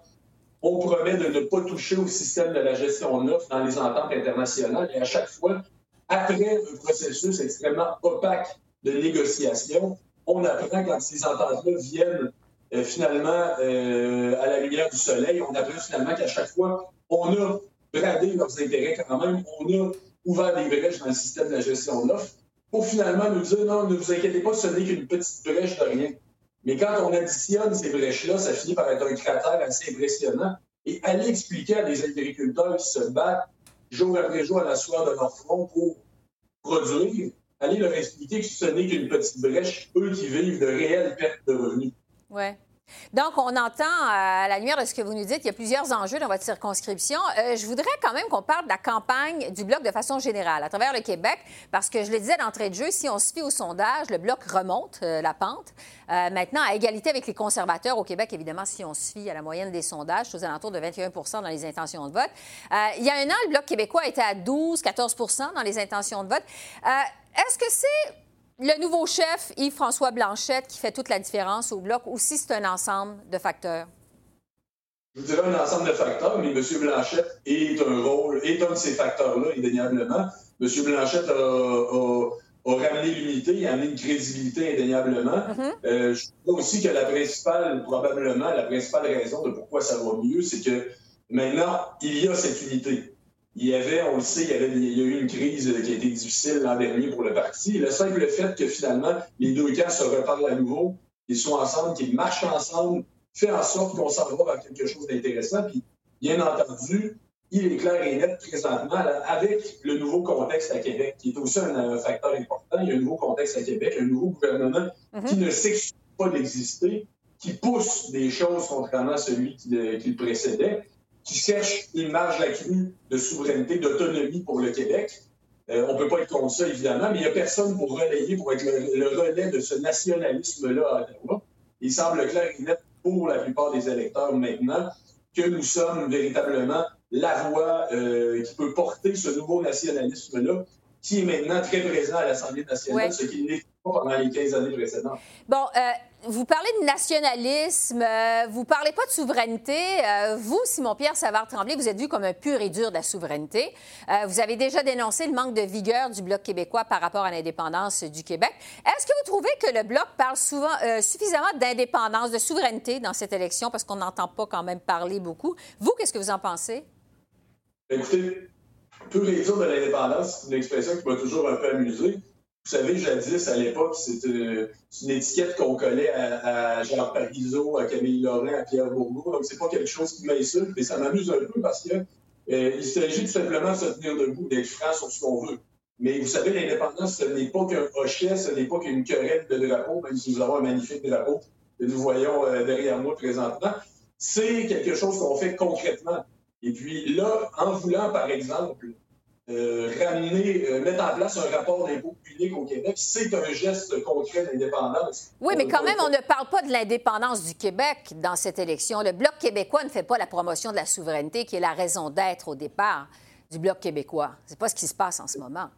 on promet de ne pas toucher au système de la gestion d'offres dans les ententes internationales. Et à chaque fois, après un processus extrêmement opaque de négociation, on apprend quand ces ententes-là viennent euh, finalement à la lumière du soleil, on apprend finalement qu'à chaque fois, on a bradé leurs intérêts quand même, on a ouvert des brèches dans le système de la gestion d'offres pour finalement nous dire non, ne vous inquiétez pas, ce n'est qu'une petite brèche de rien. Mais quand on additionne ces brèches-là, ça finit par être un cratère assez impressionnant. Et aller expliquer à des agriculteurs qui se battent jour après jour à la sueur de leur front pour produire, aller leur expliquer que ce n'est qu'une petite brèche, eux qui vivent de réelles pertes de revenus. Oui. Donc, on entend, à la lumière de ce que vous nous dites, il y a plusieurs enjeux dans votre circonscription. Euh, je voudrais quand même qu'on parle de la campagne du Bloc de façon générale, à travers le Québec, parce que je le disais d'entrée de jeu, si on se fie au sondage, le Bloc remonte euh, la pente. Euh, maintenant, à égalité avec les conservateurs au Québec, évidemment, si on se fie à la moyenne des sondages, aux alentours de 21 dans les intentions de vote. il y a un an, le Bloc québécois était à 12-14 dans les intentions de vote. Est-ce que c'est le nouveau chef, Yves-François Blanchette, qui fait toute la différence au bloc, aussi c'est un ensemble de facteurs? Je vous dirais un ensemble de facteurs, mais M. Blanchette est un rôle, est un de ces facteurs-là, indéniablement. M. Blanchette a, ramené l'unité, il a amené une crédibilité indéniablement. Mm-hmm. Euh, je crois aussi que la principale, probablement, la principale raison de pourquoi ça va mieux, c'est que maintenant, il y a cette unité il y avait, on le sait, il y, avait, il y a eu une crise qui a été difficile l'an dernier pour le parti. Le simple fait que finalement, les deux camps se reparlent à nouveau, qu'ils sont ensemble, qu'ils marchent ensemble, fait en sorte qu'on s'en va vers quelque chose d'intéressant. Puis, bien entendu, il est clair et net présentement, avec le nouveau contexte à Québec, qui est aussi un, facteur important. Il y a un nouveau contexte à Québec, un nouveau gouvernement mm-hmm. qui ne s'excuse pas d'exister, qui pousse des choses contrairement à celui qui le précédait qui cherche une marge accrue de souveraineté, d'autonomie pour le Québec. Euh, on ne peut pas être contre ça, évidemment, mais il n'y a personne pour relayer, pour être le, relais de ce nationalisme-là à Ottawa. Il semble clair et net pour la plupart des électeurs maintenant que nous sommes véritablement la voix euh, qui peut porter ce nouveau nationalisme-là, qui est maintenant très présent à l'Assemblée nationale, ce qui pas pendant les 15 années précédentes. Bon, euh, vous parlez de nationalisme, euh, vous parlez pas de souveraineté. Euh, vous, Simon-Pierre Savard-Tremblay, vous êtes vu comme un pur et dur de la souveraineté. Euh, vous avez déjà dénoncé le manque de vigueur du Bloc québécois par rapport à l'indépendance du Québec. Est-ce que vous trouvez que le Bloc parle souvent, suffisamment d'indépendance, de souveraineté dans cette élection, parce qu'on n'entend pas quand même parler beaucoup? Vous, qu'est-ce que vous en pensez? Écoutez, pur et dur de l'indépendance, c'est une expression qui m'a toujours un peu amusé. Vous savez, jadis, à l'époque, c'était une étiquette qu'on collait à, Jean Parizeau, à Camille Laurent, à Pierre Bourgault. Donc, c'est pas quelque chose qui m'insulte, mais ça m'amuse un peu parce que euh, il s'agit tout simplement de se tenir debout, d'être franc sur ce qu'on veut. Mais vous savez, l'indépendance, ce n'est pas qu'un hochet, ce n'est pas qu'une querelle de drapeau, même si nous avons un magnifique drapeau que nous voyons euh, derrière moi présentement. C'est quelque chose qu'on fait concrètement. Et puis là, en voulant, par exemple, euh, ramener, euh, mettre en place un rapport d'impôt public au Québec, c'est un geste concret d'indépendance. Oui, mais quand même, on ne parle pas de l'indépendance du Québec dans cette élection. Le Bloc québécois ne fait pas la promotion de la souveraineté, qui est la raison d'être au départ du Bloc québécois. C'est pas ce qui se passe en ce moment.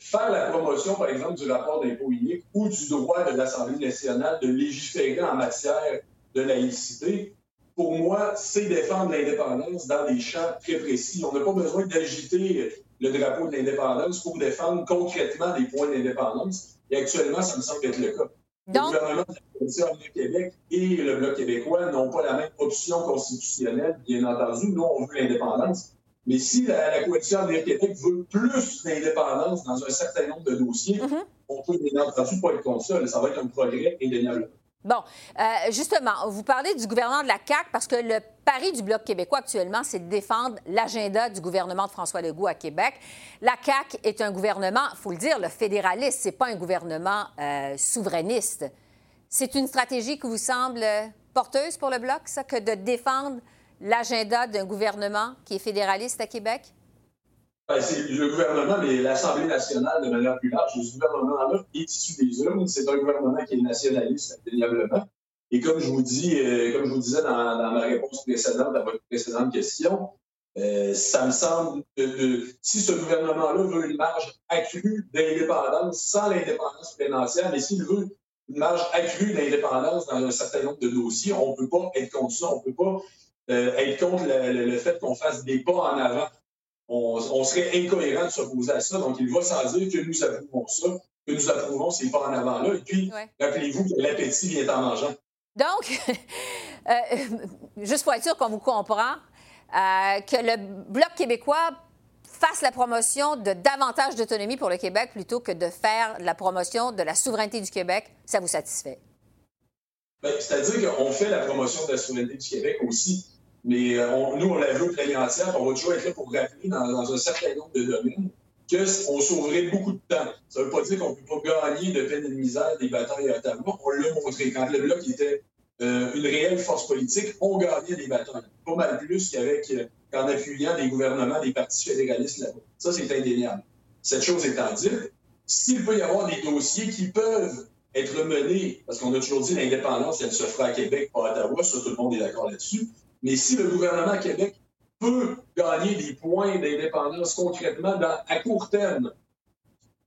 Faire la promotion, par exemple, du rapport d'impôt unique ou du droit de l'Assemblée nationale de légiférer en matière de laïcité, pour moi, c'est défendre l'indépendance dans des champs très précis. On n'a pas besoin d'agiter le drapeau de l'indépendance pour défendre concrètement des points d'indépendance. Et actuellement, ça me semble être le cas. Le gouvernement de la Coalition du Québec et le Bloc québécois n'ont pas la même option constitutionnelle, bien entendu. Nous, on veut l'indépendance. Mais si la, Coalition du Québec veut plus d'indépendance dans un certain nombre de dossiers, mm-hmm. on peut bien entendu pas être contre ça. Ça va être un progrès indéniable. Bon, euh, justement, vous parlez du gouvernement de la CAQ parce que le pari du Bloc québécois actuellement, c'est de défendre l'agenda du gouvernement de François Legault à Québec. La CAQ est un gouvernement, il faut le dire, le fédéraliste, c'est pas un gouvernement euh, souverainiste. C'est une stratégie qui vous semble porteuse pour le Bloc, ça, que de défendre l'agenda d'un gouvernement qui est fédéraliste à Québec? Ben, c'est le gouvernement, mais l'Assemblée nationale de manière plus large. Ce gouvernement-là est issu des urnes. C'est un gouvernement qui est nationaliste, indéniablement. Et comme je vous dis, euh, comme je vous disais dans, ma réponse précédente à votre précédente question, euh, ça me semble que si ce gouvernement-là veut une marge accrue d'indépendance sans l'indépendance financière, mais s'il veut une marge accrue d'indépendance dans un certain nombre de dossiers, on ne peut pas être contre ça. On ne peut pas euh, être contre le fait qu'on fasse des pas en avant on, serait incohérent de s'opposer à ça. Donc, il va sans dire que nous approuvons ça, que nous approuvons ces pas en avant-là. Et puis, rappelez-vous que l'appétit vient en mangeant. Donc, euh, juste pour être sûr qu'on vous comprend, euh, que le Bloc québécois fasse la promotion de davantage d'autonomie pour le Québec plutôt que de faire la promotion de la souveraineté du Québec, ça vous satisfait? Ben, c'est-à-dire qu'on fait la promotion de la souveraineté du Québec aussi mais euh, nous, on l'a vu au entière, on va toujours être là pour rappeler dans, un certain nombre de domaines qu'on sauverait beaucoup de temps. Ça ne veut pas dire qu'on ne peut pas gagner de peine et de misère des batailles à Ottawa. On l'a montré. Quand le Bloc était euh, une réelle force politique, on gagnait des batailles. Pas mal plus qu'avec euh, qu'en appuyant des gouvernements des partis fédéralistes là-bas. Ça, c'est indéniable. Cette chose étant dite, s'il peut y avoir des dossiers qui peuvent être menés, parce qu'on a toujours dit l'indépendance, elle se fera à Québec, pas à Ottawa, ça, tout le monde est d'accord là-dessus. Mais si le gouvernement Québec peut gagner des points d'indépendance concrètement à court terme,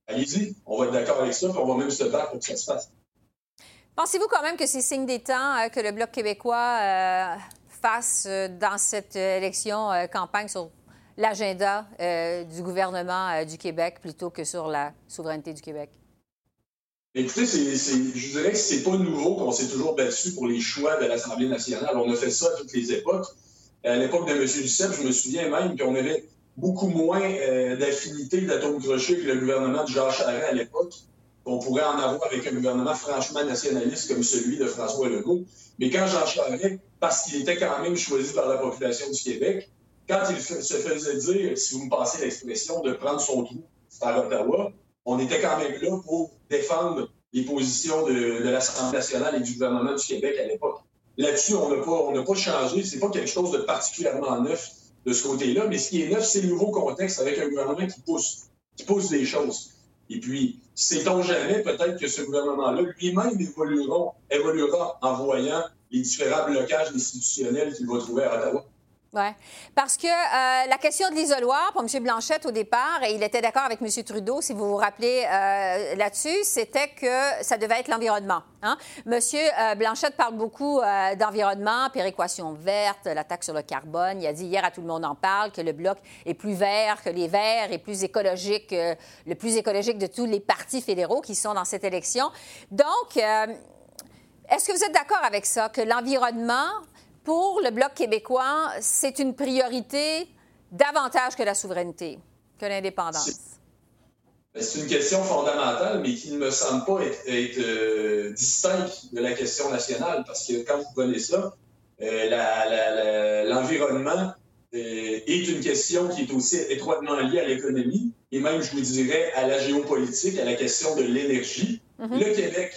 allez-y, on va être d'accord avec ça, puis on va même se battre pour que ça se fasse. Pensez-vous quand même que c'est signe des temps euh, que le Bloc québécois euh, fasse euh, dans cette élection campagne sur l'agenda du gouvernement du Québec plutôt que sur la souveraineté du Québec? Écoutez, je dirais que c'est pas nouveau qu'on s'est toujours battu pour les choix de l'Assemblée nationale. On a fait ça à toutes les époques. À l'époque de M. Duceppe, je me souviens même qu'on avait beaucoup moins d'affinité d'atomes crochets que le gouvernement de Georges Charest à l'époque qu'on pourrait en avoir avec un gouvernement franchement nationaliste comme celui de François Legault. Mais quand Jean Charest, parce qu'il était quand même choisi par la population du Québec, quand il se faisait dire, si vous me passez l'expression, de prendre son trou par Ottawa, on était quand même là pour défendre les positions de, l'Assemblée nationale et du gouvernement du Québec à l'époque. Là-dessus, on n'a pas, pas changé. Pas quelque chose de particulièrement neuf de ce côté-là, mais ce qui est neuf, c'est le nouveau contexte avec un gouvernement qui pousse, qui pousse des choses. Et puis, sait-on jamais, peut-être que ce gouvernement-là lui-même évoluera, évoluera en voyant les différents blocages institutionnels qu'il va trouver à Ottawa. Oui, parce que euh, la question de l'isoloir, pour M. Blanchette au départ, et il était d'accord avec M. Trudeau, si vous vous rappelez euh, là-dessus, c'était que ça devait être l'environnement. Hein? M. Euh, Blanchette parle beaucoup d'environnement, péréquation verte, la taxe sur le carbone. Il a dit hier à tout le monde en parle que le bloc est plus vert que les verts et plus écologique, le plus écologique de tous les partis fédéraux qui sont dans cette élection. Donc, est-ce que vous êtes d'accord avec ça, que l'environnement pour le Bloc québécois, c'est une priorité davantage que la souveraineté, que l'indépendance? Ben, c'est une question fondamentale, mais qui ne me semble pas être, euh, distincte de la question nationale, parce que quand vous prenez ça, euh, l'environnement euh, est une question qui est aussi étroitement liée à l'économie, et même, je vous dirais, à la géopolitique, à la question de l'énergie. Mm-hmm. Le Québec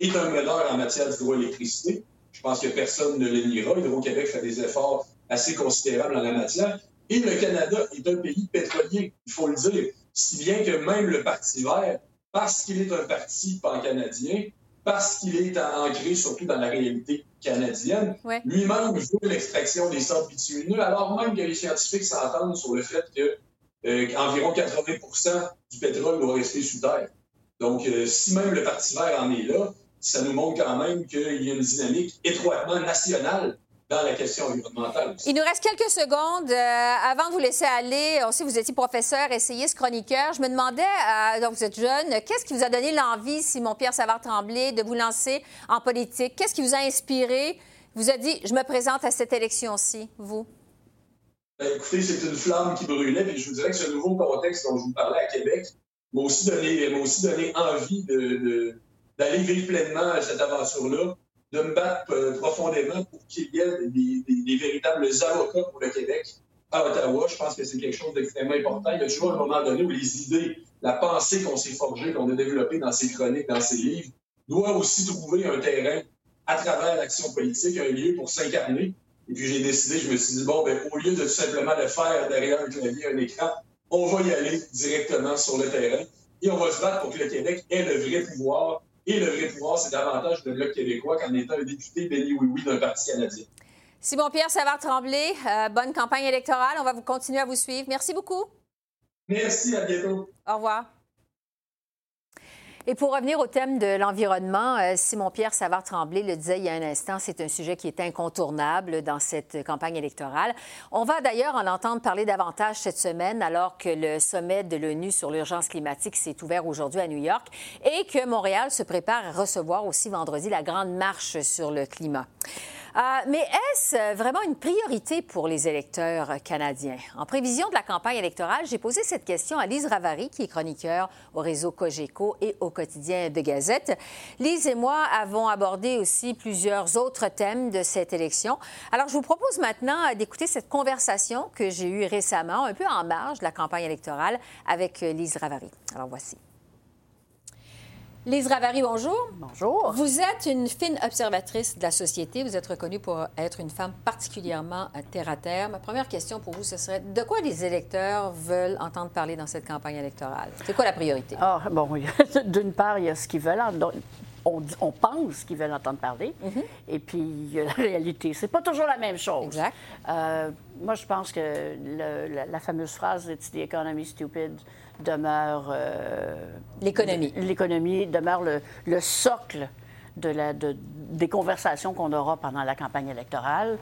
est un meneur en matière d'hydroélectricité. Je pense que personne ne le niera. Hydro-Québec fait des efforts assez considérables en la matière. Et le Canada est un pays pétrolier, il faut le dire. Si bien que même le Parti vert, parce qu'il est un parti pan-canadien, parce qu'il est ancré surtout dans la réalité canadienne, lui-même veut l'extraction des sables bitumineux, alors même que les scientifiques s'entendent sur le fait que euh, environ 80% du pétrole doit rester sous terre. Donc, euh, si même le Parti vert en est là, ça nous montre quand même qu'il y a une dynamique étroitement nationale dans la question environnementale. Il nous reste quelques secondes. Euh, avant de vous laisser aller, on sait que vous étiez professeur, essayiste, chroniqueur. Je me demandais, euh, donc vous êtes jeune, qu'est-ce qui vous a donné l'envie, Simon-Pierre Savard-Tremblay, de vous lancer en politique? Qu'est-ce qui vous a inspiré? Vous a dit, je me présente à cette élection-ci, vous? Ben, écoutez, c'est une flamme qui brûlait, et je vous dirais que ce nouveau contexte dont je vous parlais à Québec m'a aussi donné, aussi donné envie de d'aller vivre pleinement cette aventure-là, de me battre euh, profondément pour qu'il y ait des, véritables avocats pour le Québec à Ottawa. Je pense que c'est quelque chose d'extrêmement important. Il y a toujours un moment donné où les idées, la pensée qu'on s'est forgée, qu'on a développée dans ses chroniques, dans ses livres, doit aussi trouver un terrain à travers l'action politique, un lieu pour s'incarner. Et puis j'ai décidé, je me suis dit, bon, ben, au lieu de tout simplement le faire derrière un clavier, un écran, on va y aller directement sur le terrain et on va se battre pour que le Québec ait le vrai pouvoir et le vrai pouvoir, c'est davantage le Bloc québécois qu'en étant un député béni oui-oui d'un parti canadien. Simon-Pierre Savard-Tremblay, euh, bonne campagne électorale. On va vous continuer à vous suivre. Merci beaucoup. Merci, à bientôt. Au revoir. Et pour revenir au thème de l'environnement, euh, Simon-Pierre Savard-Tremblay le disait il y a un instant, c'est un sujet qui est incontournable dans cette campagne électorale. On va d'ailleurs en entendre parler davantage cette semaine alors que le sommet de l'ONU sur l'urgence climatique s'est ouvert aujourd'hui à New York et que Montréal se prépare à recevoir aussi vendredi la grande marche sur le climat. Euh, mais est-ce vraiment une priorité pour les électeurs canadiens? En prévision de la campagne électorale, j'ai posé cette question à Lise Ravary, qui est chroniqueur au réseau Cogeco et au quotidien de Gazette. Lise et moi avons abordé aussi plusieurs autres thèmes de cette élection. Alors, je vous propose maintenant d'écouter cette conversation que j'ai eue récemment, un peu en marge de la campagne électorale, avec Lise Ravary. Alors, voici. Lise Ravary, bonjour. Bonjour. Vous êtes une fine observatrice de la société. Vous êtes reconnue pour être une femme particulièrement terre-à-terre. Ma première question pour vous, ce serait de quoi les électeurs veulent entendre parler dans cette campagne électorale? C'est quoi la priorité? Ah, bon, d'une part, il y a ce qu'ils veulent. On, on, pense qu'ils veulent entendre parler. Mhm. Et puis, il y a la réalité. C'est pas toujours la même chose. Exact. Euh, moi, je pense que le- la, la fameuse phrase It's the economy stupid demeure. euh, L'économie. L'économie demeure le, le socle de la, de- des conversations qu'on aura pendant la campagne électorale.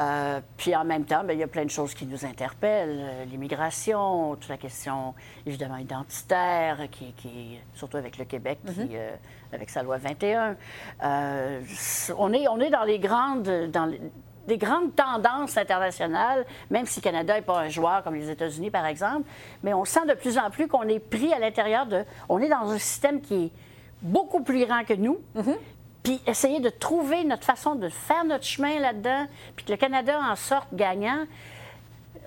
Euh, puis en même temps, bien, il y a plein de choses qui nous interpellent. Euh, L'immigration, toute la question évidemment identitaire, qui, qui surtout avec le Québec, qui, euh, avec sa loi 21. Euh, on, est, on est dans les grandes... Dans les- des grandes tendances internationales, même si le Canada n'est pas un joueur comme les États-Unis, par exemple, mais on sent de plus en plus qu'on est pris à l'intérieur de... On est dans un système qui est beaucoup plus grand que nous, puis essayer de trouver notre façon de faire notre chemin là-dedans, puis que le Canada en sorte gagnant,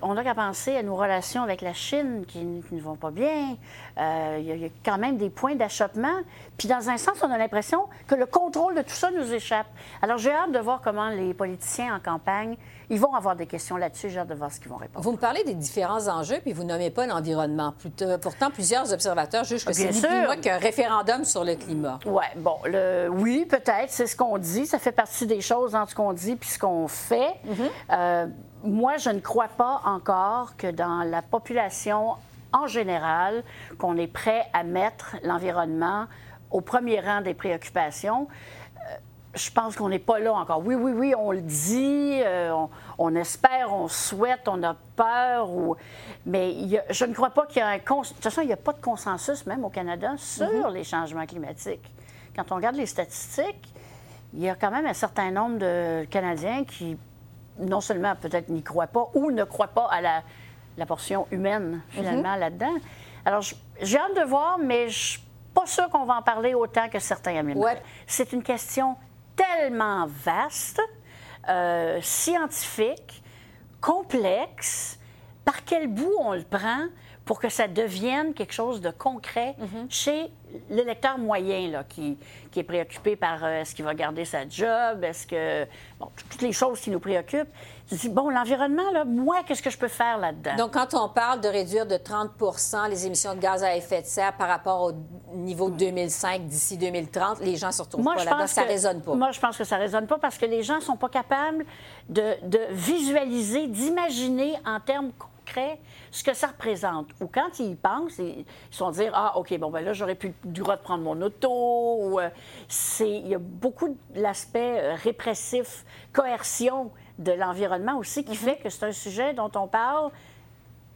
on n'a qu'à penser à nos relations avec la Chine qui, ne vont pas bien. Euh, a- il y a quand même des points d'achoppement. Puis dans un sens, on a l'impression que le contrôle de tout ça nous échappe. Alors j'ai hâte de voir comment les politiciens en campagne, ils vont avoir des questions là-dessus. J'ai hâte de voir ce qu'ils vont répondre. Vous me parlez des différents enjeux, puis vous nommez pas l'environnement. Pourtant, plusieurs observateurs jugent que c'est Bien ni plus qu'un référendum sur le climat. Oui, bon, le, oui, peut-être, c'est ce qu'on dit. Ça fait partie des choses entre ce qu'on dit puis ce qu'on fait. Euh, moi, je ne crois pas encore que dans la population en général, qu'on est prêt à mettre l'environnement au premier rang des préoccupations. Je pense qu'on n'est pas là encore. Oui, oui, oui, on le dit, euh, on, on espère, on souhaite, on a peur, ou... mais il y a- je ne crois pas qu'il y a un... cons- De toute façon, il n'y a pas de consensus, même au Canada, sur les changements climatiques. Quand on regarde les statistiques, il y a quand même un certain nombre de Canadiens qui, non seulement peut-être n'y croient pas ou ne croient pas à la, la portion humaine, finalement, là-dedans. Alors, j'ai hâte de voir, mais je suis pas sûre qu'on va en parler autant que certains aiment. Ouais. C'est une question tellement vaste, euh, scientifique, complexe. Par quel bout on le prend pour que ça devienne quelque chose de concret chez l'électeur moyen, là, qui, qui est préoccupé par euh, est-ce qu'il va garder sa job, est-ce que... Bon, toutes les choses qui nous préoccupent. Je dis, bon, l'environnement, là, moi, qu'est-ce que je peux faire là-dedans? Donc, quand on parle de réduire de 30% les émissions de gaz à effet de serre par rapport au niveau 2005 d'ici 2030, les gens se retrouvent pas là-dedans. Ça que- résonne pas. Moi, je pense que ça résonne pas parce que les gens sont pas capables de, de visualiser, d'imaginer en termes ce que ça représente. Ou quand ils y pensent, ils vont dire Ah, OK, bon, ben là, j'aurais plus le droit de prendre mon auto. Ou, euh, c'est, il y a beaucoup de l'aspect euh, répressif, coercion de l'environnement aussi qui fait que c'est un sujet dont on parle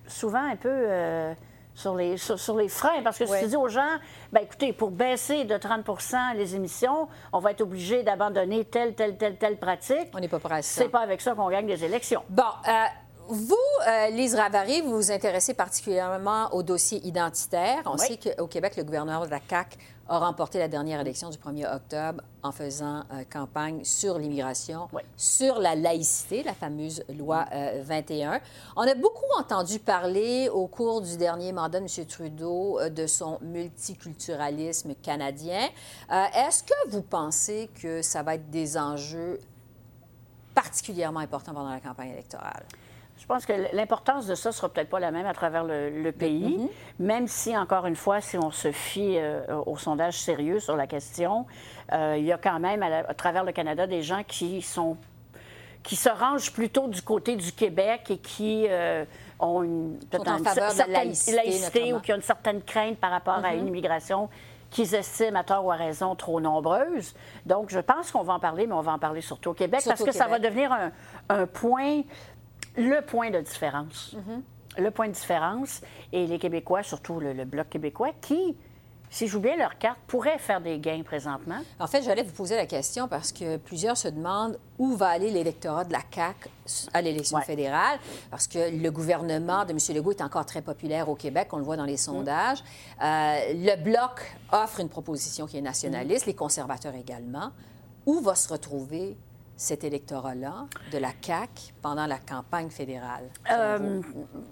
souvent un peu euh, sur, les, sur, sur les freins. Parce que si Ouais. tu dis aux gens, ben écoutez, pour baisser de 30% les émissions, on va être obligé d'abandonner telle, telle, telle, telle pratique. On n'est pas prêt à ça. C'est pas avec ça qu'on gagne des élections. Bon, euh, vous, euh, Lise Ravary, vous vous intéressez particulièrement au dossier identitaire. On Oui. sait qu'au Québec, le gouverneur de la CAQ a remporté la dernière élection du 1er octobre en faisant euh, campagne sur l'immigration, Oui. sur la laïcité, la fameuse loi euh, 21. On a beaucoup entendu parler au cours du dernier mandat de M. Trudeau euh, de son multiculturalisme canadien. Euh, Est-ce que vous pensez que ça va être des enjeux particulièrement importants pendant la campagne électorale? Je pense que l'importance de ça sera peut-être pas la même à travers le, le pays, même si, encore une fois, si on se fie euh, au sondage sérieux sur la question, euh, il y a quand même à, la- à travers le Canada des gens qui sont qui se rangent plutôt du côté du Québec et qui euh, ont une, en certaine laïcité, ou qui ont une certaine crainte par rapport à une immigration qu'ils estiment à tort ou à raison trop nombreuse. Donc, je pense qu'on va en parler, mais on va en parler surtout au Québec Surtout parce que ça va devenir un, un point, le point de différence. Le point de différence. Et les Québécois, surtout le, le Bloc québécois, qui, s'ils jouent bien leur carte, pourraient faire des gains présentement. En fait, j'allais vous poser la question parce que plusieurs se demandent où va aller l'électorat de la CAQ à l'élection Ouais. fédérale, parce que le gouvernement de M. Legault est encore très populaire au Québec, on le voit dans les sondages. Euh, le Bloc offre une proposition qui est nationaliste, les conservateurs également. Où va se retrouver cet électorat-là de la CAQ pendant la campagne fédérale? Euh,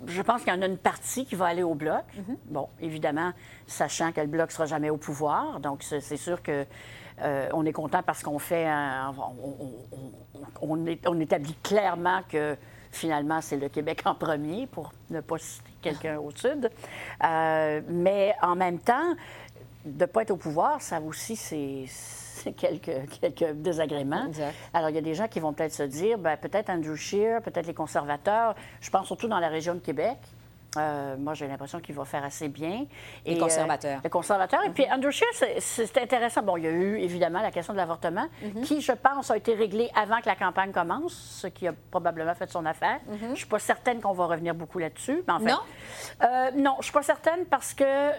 je pense qu'il y en a une partie qui va aller au bloc. Mhm. Bon, évidemment, sachant que le bloc ne sera jamais au pouvoir. Donc, c'est sûr que euh, on est content parce qu'on fait un- on, on- on- est- on établit clairement que finalement, c'est le Québec en premier, pour ne pas citer quelqu'un au sud. Euh, mais en même temps, de ne pas être au pouvoir, ça aussi, c'est quelques, quelques désagréments. Exact. Alors, il y a des gens qui vont peut-être se dire, ben, peut-être Andrew Scheer, peut-être les conservateurs. Je pense surtout dans la région de Québec. Euh, moi, j'ai l'impression qu'il va faire assez bien. Les euh, conservateurs. les conservateurs. Et puis, Andrew Scheer, c'est- intéressant. Bon, il y a eu évidemment la question de l'avortement, qui, je pense, a été réglée avant que la campagne commence, ce qui a probablement fait son affaire. Je ne suis pas certaine qu'on va revenir beaucoup là-dessus. Mais en fait, Non? Euh, non, je ne suis pas certaine parce que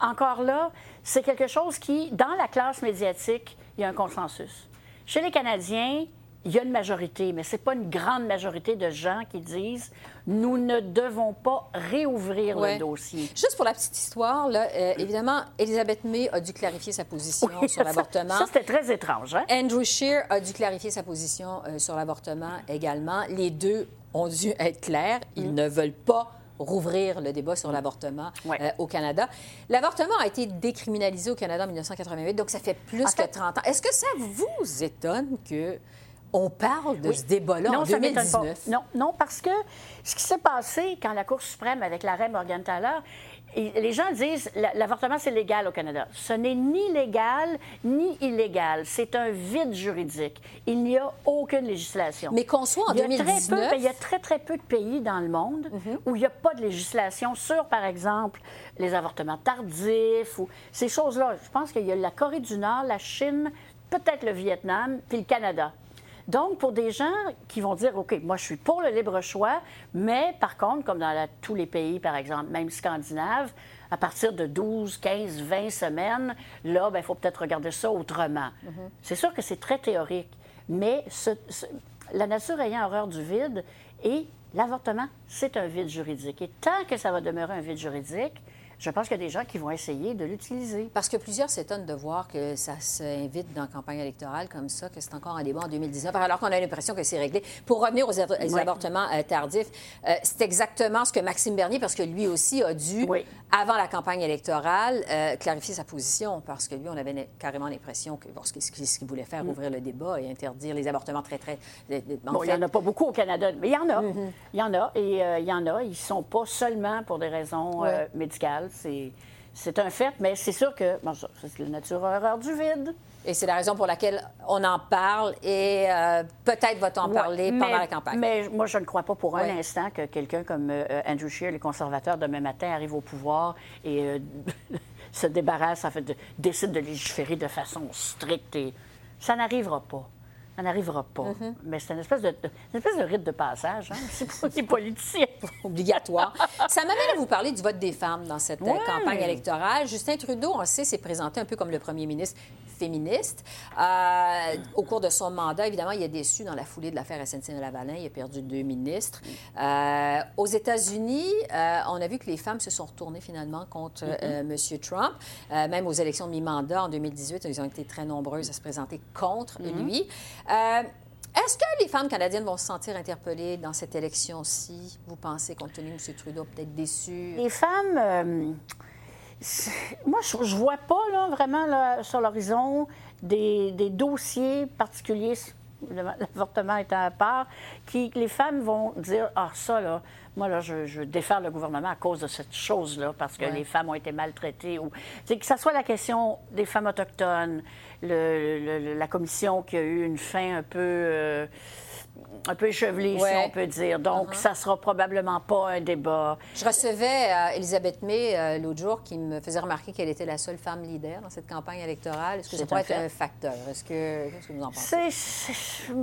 encore là, c'est quelque chose qui, dans la classe médiatique, il y a un consensus. Chez les Canadiens, il y a une majorité, mais ce n'est pas une grande majorité de gens qui disent nous ne devons pas réouvrir Ouais. le dossier. Juste pour la petite histoire, là, euh, évidemment, Elisabeth May a dû clarifier sa position Oui, sur l'avortement. Ça, c'était très étrange. Hein? Andrew Scheer a dû clarifier sa position euh, sur l'avortement également. Les deux ont dû être clairs. Ils ne veulent pas rouvrir le débat sur l'avortement Ouais. euh, au Canada. L'avortement a été décriminalisé au Canada en 1988, donc ça fait plus En fait- que 30 ans. Est-ce que ça vous étonne que on parle de Oui. ce débat-là en non, ça m'étonne 2019? pas. Non, non, parce que ce qui s'est passé quand la Cour suprême, avec l'arrêt Morgan Thaler, et les gens disent la- l'avortement, c'est légal au Canada. Ce n'est ni légal ni illégal. C'est un vide juridique. Il n'y a aucune législation. Mais qu'on soit en Il y a très 2019... peu- ben, il y a très, très peu de pays dans le monde où il n'y a pas de législation sur, par exemple, les avortements tardifs ou ces choses-là. Je pense qu'il y a la Corée du Nord, la Chine, peut-être le Vietnam, puis le Canada. Donc, pour des gens qui vont dire, OK, moi, je suis pour le libre choix, mais par contre, comme dans la- tous les pays, par exemple, même scandinaves, à partir de 12, 15, 20 semaines, là, il faut peut-être regarder ça autrement. C'est sûr que c'est très théorique, mais ce- ce- la nature ayant horreur du vide et l'avortement, c'est un vide juridique. Et tant que ça va demeurer un vide juridique, je pense qu'il y a des gens qui vont essayer de l'utiliser. Parce que plusieurs s'étonnent de voir que ça s'invite dans la campagne électorale comme ça, que c'est encore un débat en 2019, alors qu'on a l'impression que c'est réglé. Pour revenir aux, Oui. avortements euh, tardifs, euh, c'est exactement ce que Maxime Bernier, parce que lui aussi a dû, Oui. avant la campagne électorale, euh, clarifier sa position, parce que lui, on avait carrément l'impression que bon, ce qu'il voulait faire, ouvrir le débat et interdire les avortements très, très... en Bon, il n'y en a pas beaucoup au Canada, mais il y en a. Il y en a. Et il y en a. Ils ne sont pas seulement pour des raisons médicales. C'est, un fait, mais c'est sûr que bon, c'est la nature horreur du vide. Et c'est la raison pour laquelle on en parle et euh, peut-être va-t-on en Ouais, parler pendant mais- la campagne. Mais moi, je ne crois pas pour un Ouais. instant que quelqu'un comme euh, Andrew Scheer, les conservateurs, demain matin, arrive au pouvoir et euh, se débarrasse, en fait, de- décide de légiférer de façon stricte. Et ça n'arrivera pas. Ça n'arrivera pas. Mm-hmm. Mais c'est une espèce de, une espèce de rite de passage, hein, aussi pour les politiciens. obligatoire. Ça m'amène à vous parler du vote des femmes dans cette euh, campagne électorale. Justin Trudeau, on le sait, s'est présenté un peu comme le premier ministre féministe. Euh, au cours de son mandat, évidemment, il a déçu dans la foulée de l'affaire SNC-Lavalin. Il a perdu deux ministres. Euh, aux États-Unis, euh, on a vu que les femmes se sont retournées finalement contre euh, M. Trump. Euh, même aux élections de mi-mandat en 2018, ils ont été très nombreuses à se présenter contre lui. Euh, est-ce que les femmes canadiennes vont se sentir interpellées dans cette élection-ci? Vous pensez, compte tenu de M. Trudeau, peut-être déçu? Les femmes, euh, moi, je, je vois pas là, vraiment là, sur l'horizon des, des dossiers particuliers, l'avortement étant à part, qui les femmes vont dire ah ça là, moi là, je, je le gouvernement à cause de cette chose-là parce que Ouais. les femmes ont été maltraitées ou que ça soit la question des femmes autochtones, le- le- le- la commission qui a eu une fin un peu euh, un peu échevelée, si Ouais. on peut dire. Donc, ça sera probablement pas un débat. Je recevais euh, Elisabeth May euh, l'autre jour qui me faisait remarquer qu'elle était la seule femme leader dans cette campagne électorale. Est-ce que ça pourrait être un facteur? Est-ce que, qu'est-ce que vous en pensez?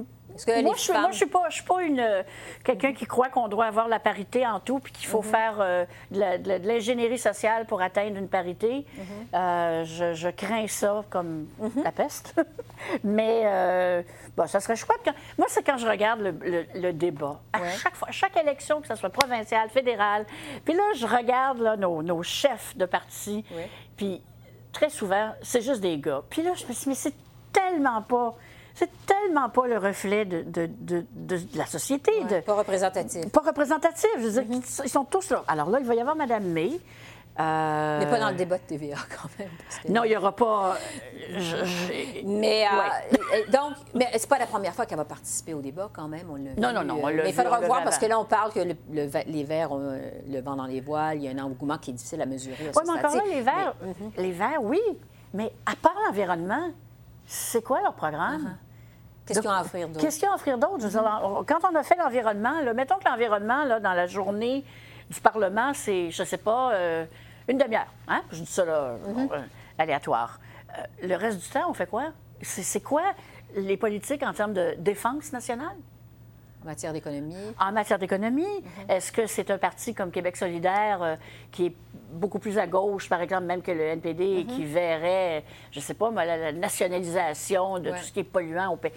Que moi, je suis, femmes- moi, je suis pas, je suis pas une euh, quelqu'un qui croit qu'on doit avoir la parité en tout, puis qu'il faut Mhm. faire euh, de l'ingénierie sociale pour atteindre une parité. Mhm. Euh, je, je crains ça comme la peste. Mais euh, bon, ça serait chouette. quand- Moi, c'est quand je regarde le, le- le débat. À Ouais. chaque fois, chaque élection, que ce soit provinciale, fédérale, puis là, je regarde là, nos, nos chefs de parti, Ouais. puis très souvent, c'est juste des gars. Puis là, je me suis dit, mais c'est tellement pas. C'est tellement pas le reflet de, de, de, de la société. Pas représentatif. pas représentatif. Je veux dire, Mm-hmm. ils sont tous là. Alors là, il va y avoir Mme May. euh, Mais pas dans le débat de TVA, quand même. que- Non, il n'y aura pas. euh, je- je- Mais, euh, Ouais. donc, mais c'est pas la première fois qu'elle va participer au débat, quand même. On Non, non, non, mais il faudra voir parce que là, on parle que le- le va- les Verts ont le vent dans les voiles. Il y a un engouement qui est difficile à mesurer. Oui, mais encore là, les Verts, Mais- mhm. les Verts, oui. Mais à part l'environnement, c'est quoi leur programme? Uh-huh. Ont à offrir d'autre? Qu'est-ce qu'ils ont à offrir d'autre? Je veux dire, on- Quand on a fait l'environnement, mettons que l'environnement, dans la journée du Parlement, c'est, je ne sais pas, euh, une demi-heure. Hein? Je dis ça, là, Mm-hmm. euh, aléatoire. Euh, le reste du temps, on fait quoi? C'est, quoi les politiques en termes de défense nationale? En matière d'économie. En matière d'économie, Mm-hmm. est-ce que c'est un parti comme Québec solidaire qui est beaucoup plus à gauche, par exemple, même que le NPD, et qui verrait, je ne sais pas, la, la nationalisation de Ouais. tout ce qui est polluant au pays?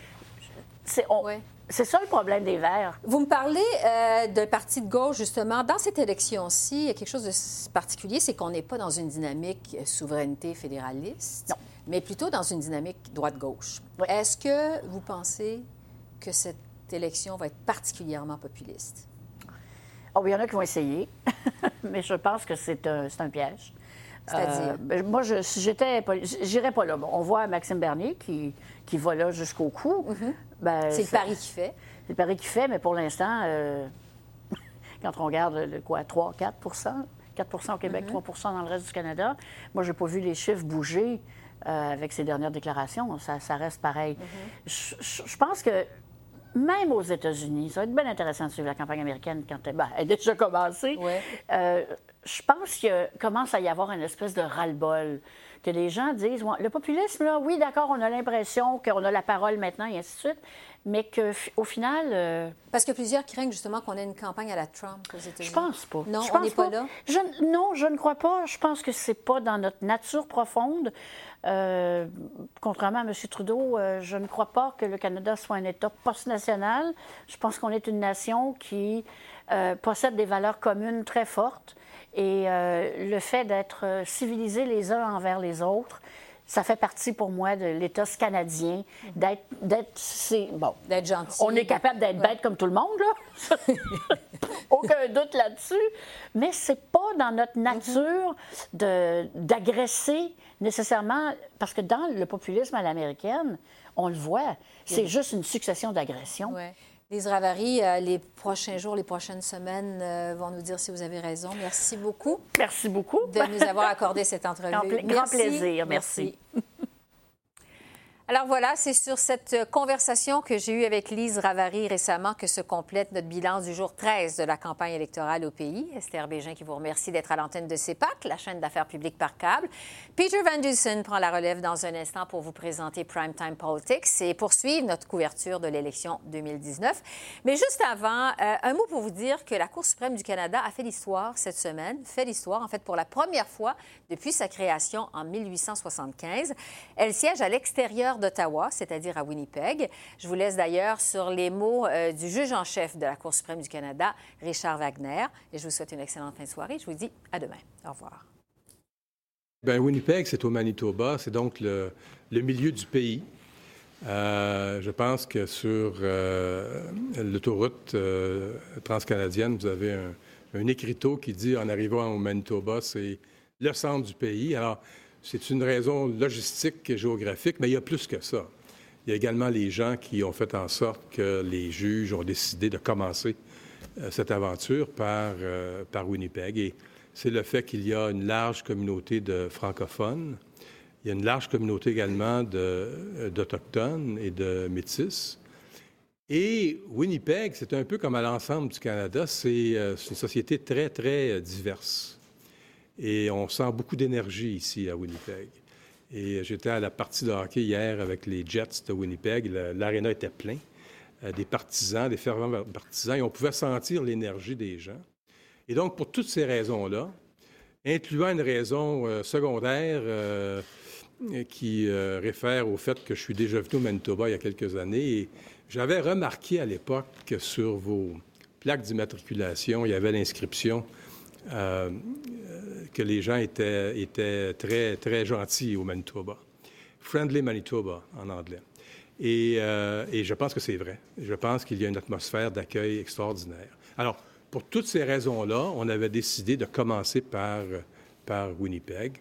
C'est, ça le problème des Verts. Vous me parlez euh, d'un parti de gauche, justement. Dans cette élection-ci, il y a quelque chose de particulier, c'est qu'on n'est pas dans une dynamique euh, souveraineté fédéraliste, mais plutôt dans une dynamique droite-gauche. Est-ce que vous pensez que cette élection va être particulièrement populiste? Oh, il y en a qui vont essayer, mais je pense que c'est un, c'est un piège. C'est-à-dire? Euh, ben, moi, je, si j'étais. J'irais pas là. Bon, on voit Maxime Bernier qui, qui va là jusqu'au cou. Ben. C'est le pari qu'il fait. C'est le pari qu'il fait, mais pour l'instant, euh, quand on regarde le quoi, 3, 4% 4% au Québec, Mm-hmm. 3% dans le reste du Canada, moi, j'ai pas vu les chiffres bouger euh, avec ces dernières déclarations. Ça, ça reste pareil. Mm-hmm. Je- je je pense que même aux États-Unis, ça va être bien intéressant de suivre la campagne américaine quand elle, ben, elle est déjà commencée. Euh, je pense qu'il commence à y avoir une espèce de ras-le-bol. Que les gens disent, le populisme, là, oui, d'accord, on a l'impression qu'on a la parole maintenant, et ainsi de suite, mais qu'au final. euh, Parce que plusieurs craignent justement qu'on ait une campagne à la Trump aux États-Unis. je pense pas. Non, Je on n'est pas là. Je- non, je ne crois pas. Je pense que c'est pas dans notre nature profonde. Euh, contrairement à M. Trudeau, euh, je ne crois pas que le Canada soit un État post-national. Je pense qu'on est une nation qui possède des valeurs communes très fortes. Et euh, le fait d'être euh, civilisés les uns envers les autres, ça fait partie pour moi de l'État canadien, d'être, bon, d'être gentil. On est capable d'être bête comme tout le monde, là. Aucun doute là-dessus. Mais c'est pas dans notre nature de, d'agresser nécessairement, parce que dans le populisme à l'américaine, on le voit, c'est juste une succession d'agressions. Ouais. Lise Ravary, euh, les prochains jours, les prochaines semaines euh, vont nous dire si vous avez raison. Merci beaucoup. Merci beaucoup. De nous avoir accordé cette entrevue. Grand grand Merci. plaisir, merci. Alors voilà, c'est sur cette euh, conversation que j'ai eue avec Lise Ravary récemment que se complète notre bilan du jour 13 de la campagne électorale au pays. Esther Bégin qui vous remercie d'être à l'antenne de CEPAC, la chaîne d'affaires publiques par câble. Peter Van Dusen prend la relève dans un instant pour vous présenter Primetime Politics et poursuivre notre couverture de l'élection 2019. Mais juste avant, euh, un mot pour vous dire que la Cour suprême du Canada a fait l'histoire cette semaine, fait l'histoire en fait pour la première fois depuis sa création en 1875. Elle siège à l'extérieur d'Ottawa, c'est-à-dire à Winnipeg. Je vous laisse d'ailleurs sur les mots euh, du juge en chef de la Cour suprême du Canada, Richard Wagner. Et je vous souhaite une excellente fin de soirée. Je vous dis à demain. Au revoir. Bien, Winnipeg, c'est au Manitoba, c'est donc le, milieu du pays. Euh, je pense que sur euh, l'autoroute euh, transcanadienne, vous avez un, un écriteau qui dit en arrivant au Manitoba, c'est le centre du pays. Alors, c'est une raison logistique et géographique, mais il y a plus que ça. Il y a également les gens qui ont fait en sorte que les juges ont décidé de commencer euh, cette aventure par, euh, par Winnipeg. Et c'est le fait qu'il y a une large communauté de francophones. Il y a une large communauté également euh, d'Autochtones et de Métis. Et Winnipeg, c'est un peu comme à l'ensemble du Canada, c'est une société très, très diverse. Et on sent beaucoup d'énergie ici à Winnipeg. Et j'étais à la partie de hockey hier avec les Jets de Winnipeg. L'aréna était plein. Euh, des partisans, des fervents partisans, et on pouvait sentir l'énergie des gens. Et donc, pour toutes ces raisons-là, incluant une raison euh, secondaire euh, qui euh, réfère au fait que je suis déjà venu au Manitoba il y a quelques années, et j'avais remarqué à l'époque que sur vos plaques d'immatriculation, il y avait l'inscription euh, que les gens étaient, étaient très, très gentils au Manitoba. Friendly Manitoba en anglais. Et, euh, et je pense que c'est vrai. Je pense qu'il y a une atmosphère d'accueil extraordinaire. Alors, pour toutes ces raisons-là, on avait décidé de commencer par, par Winnipeg.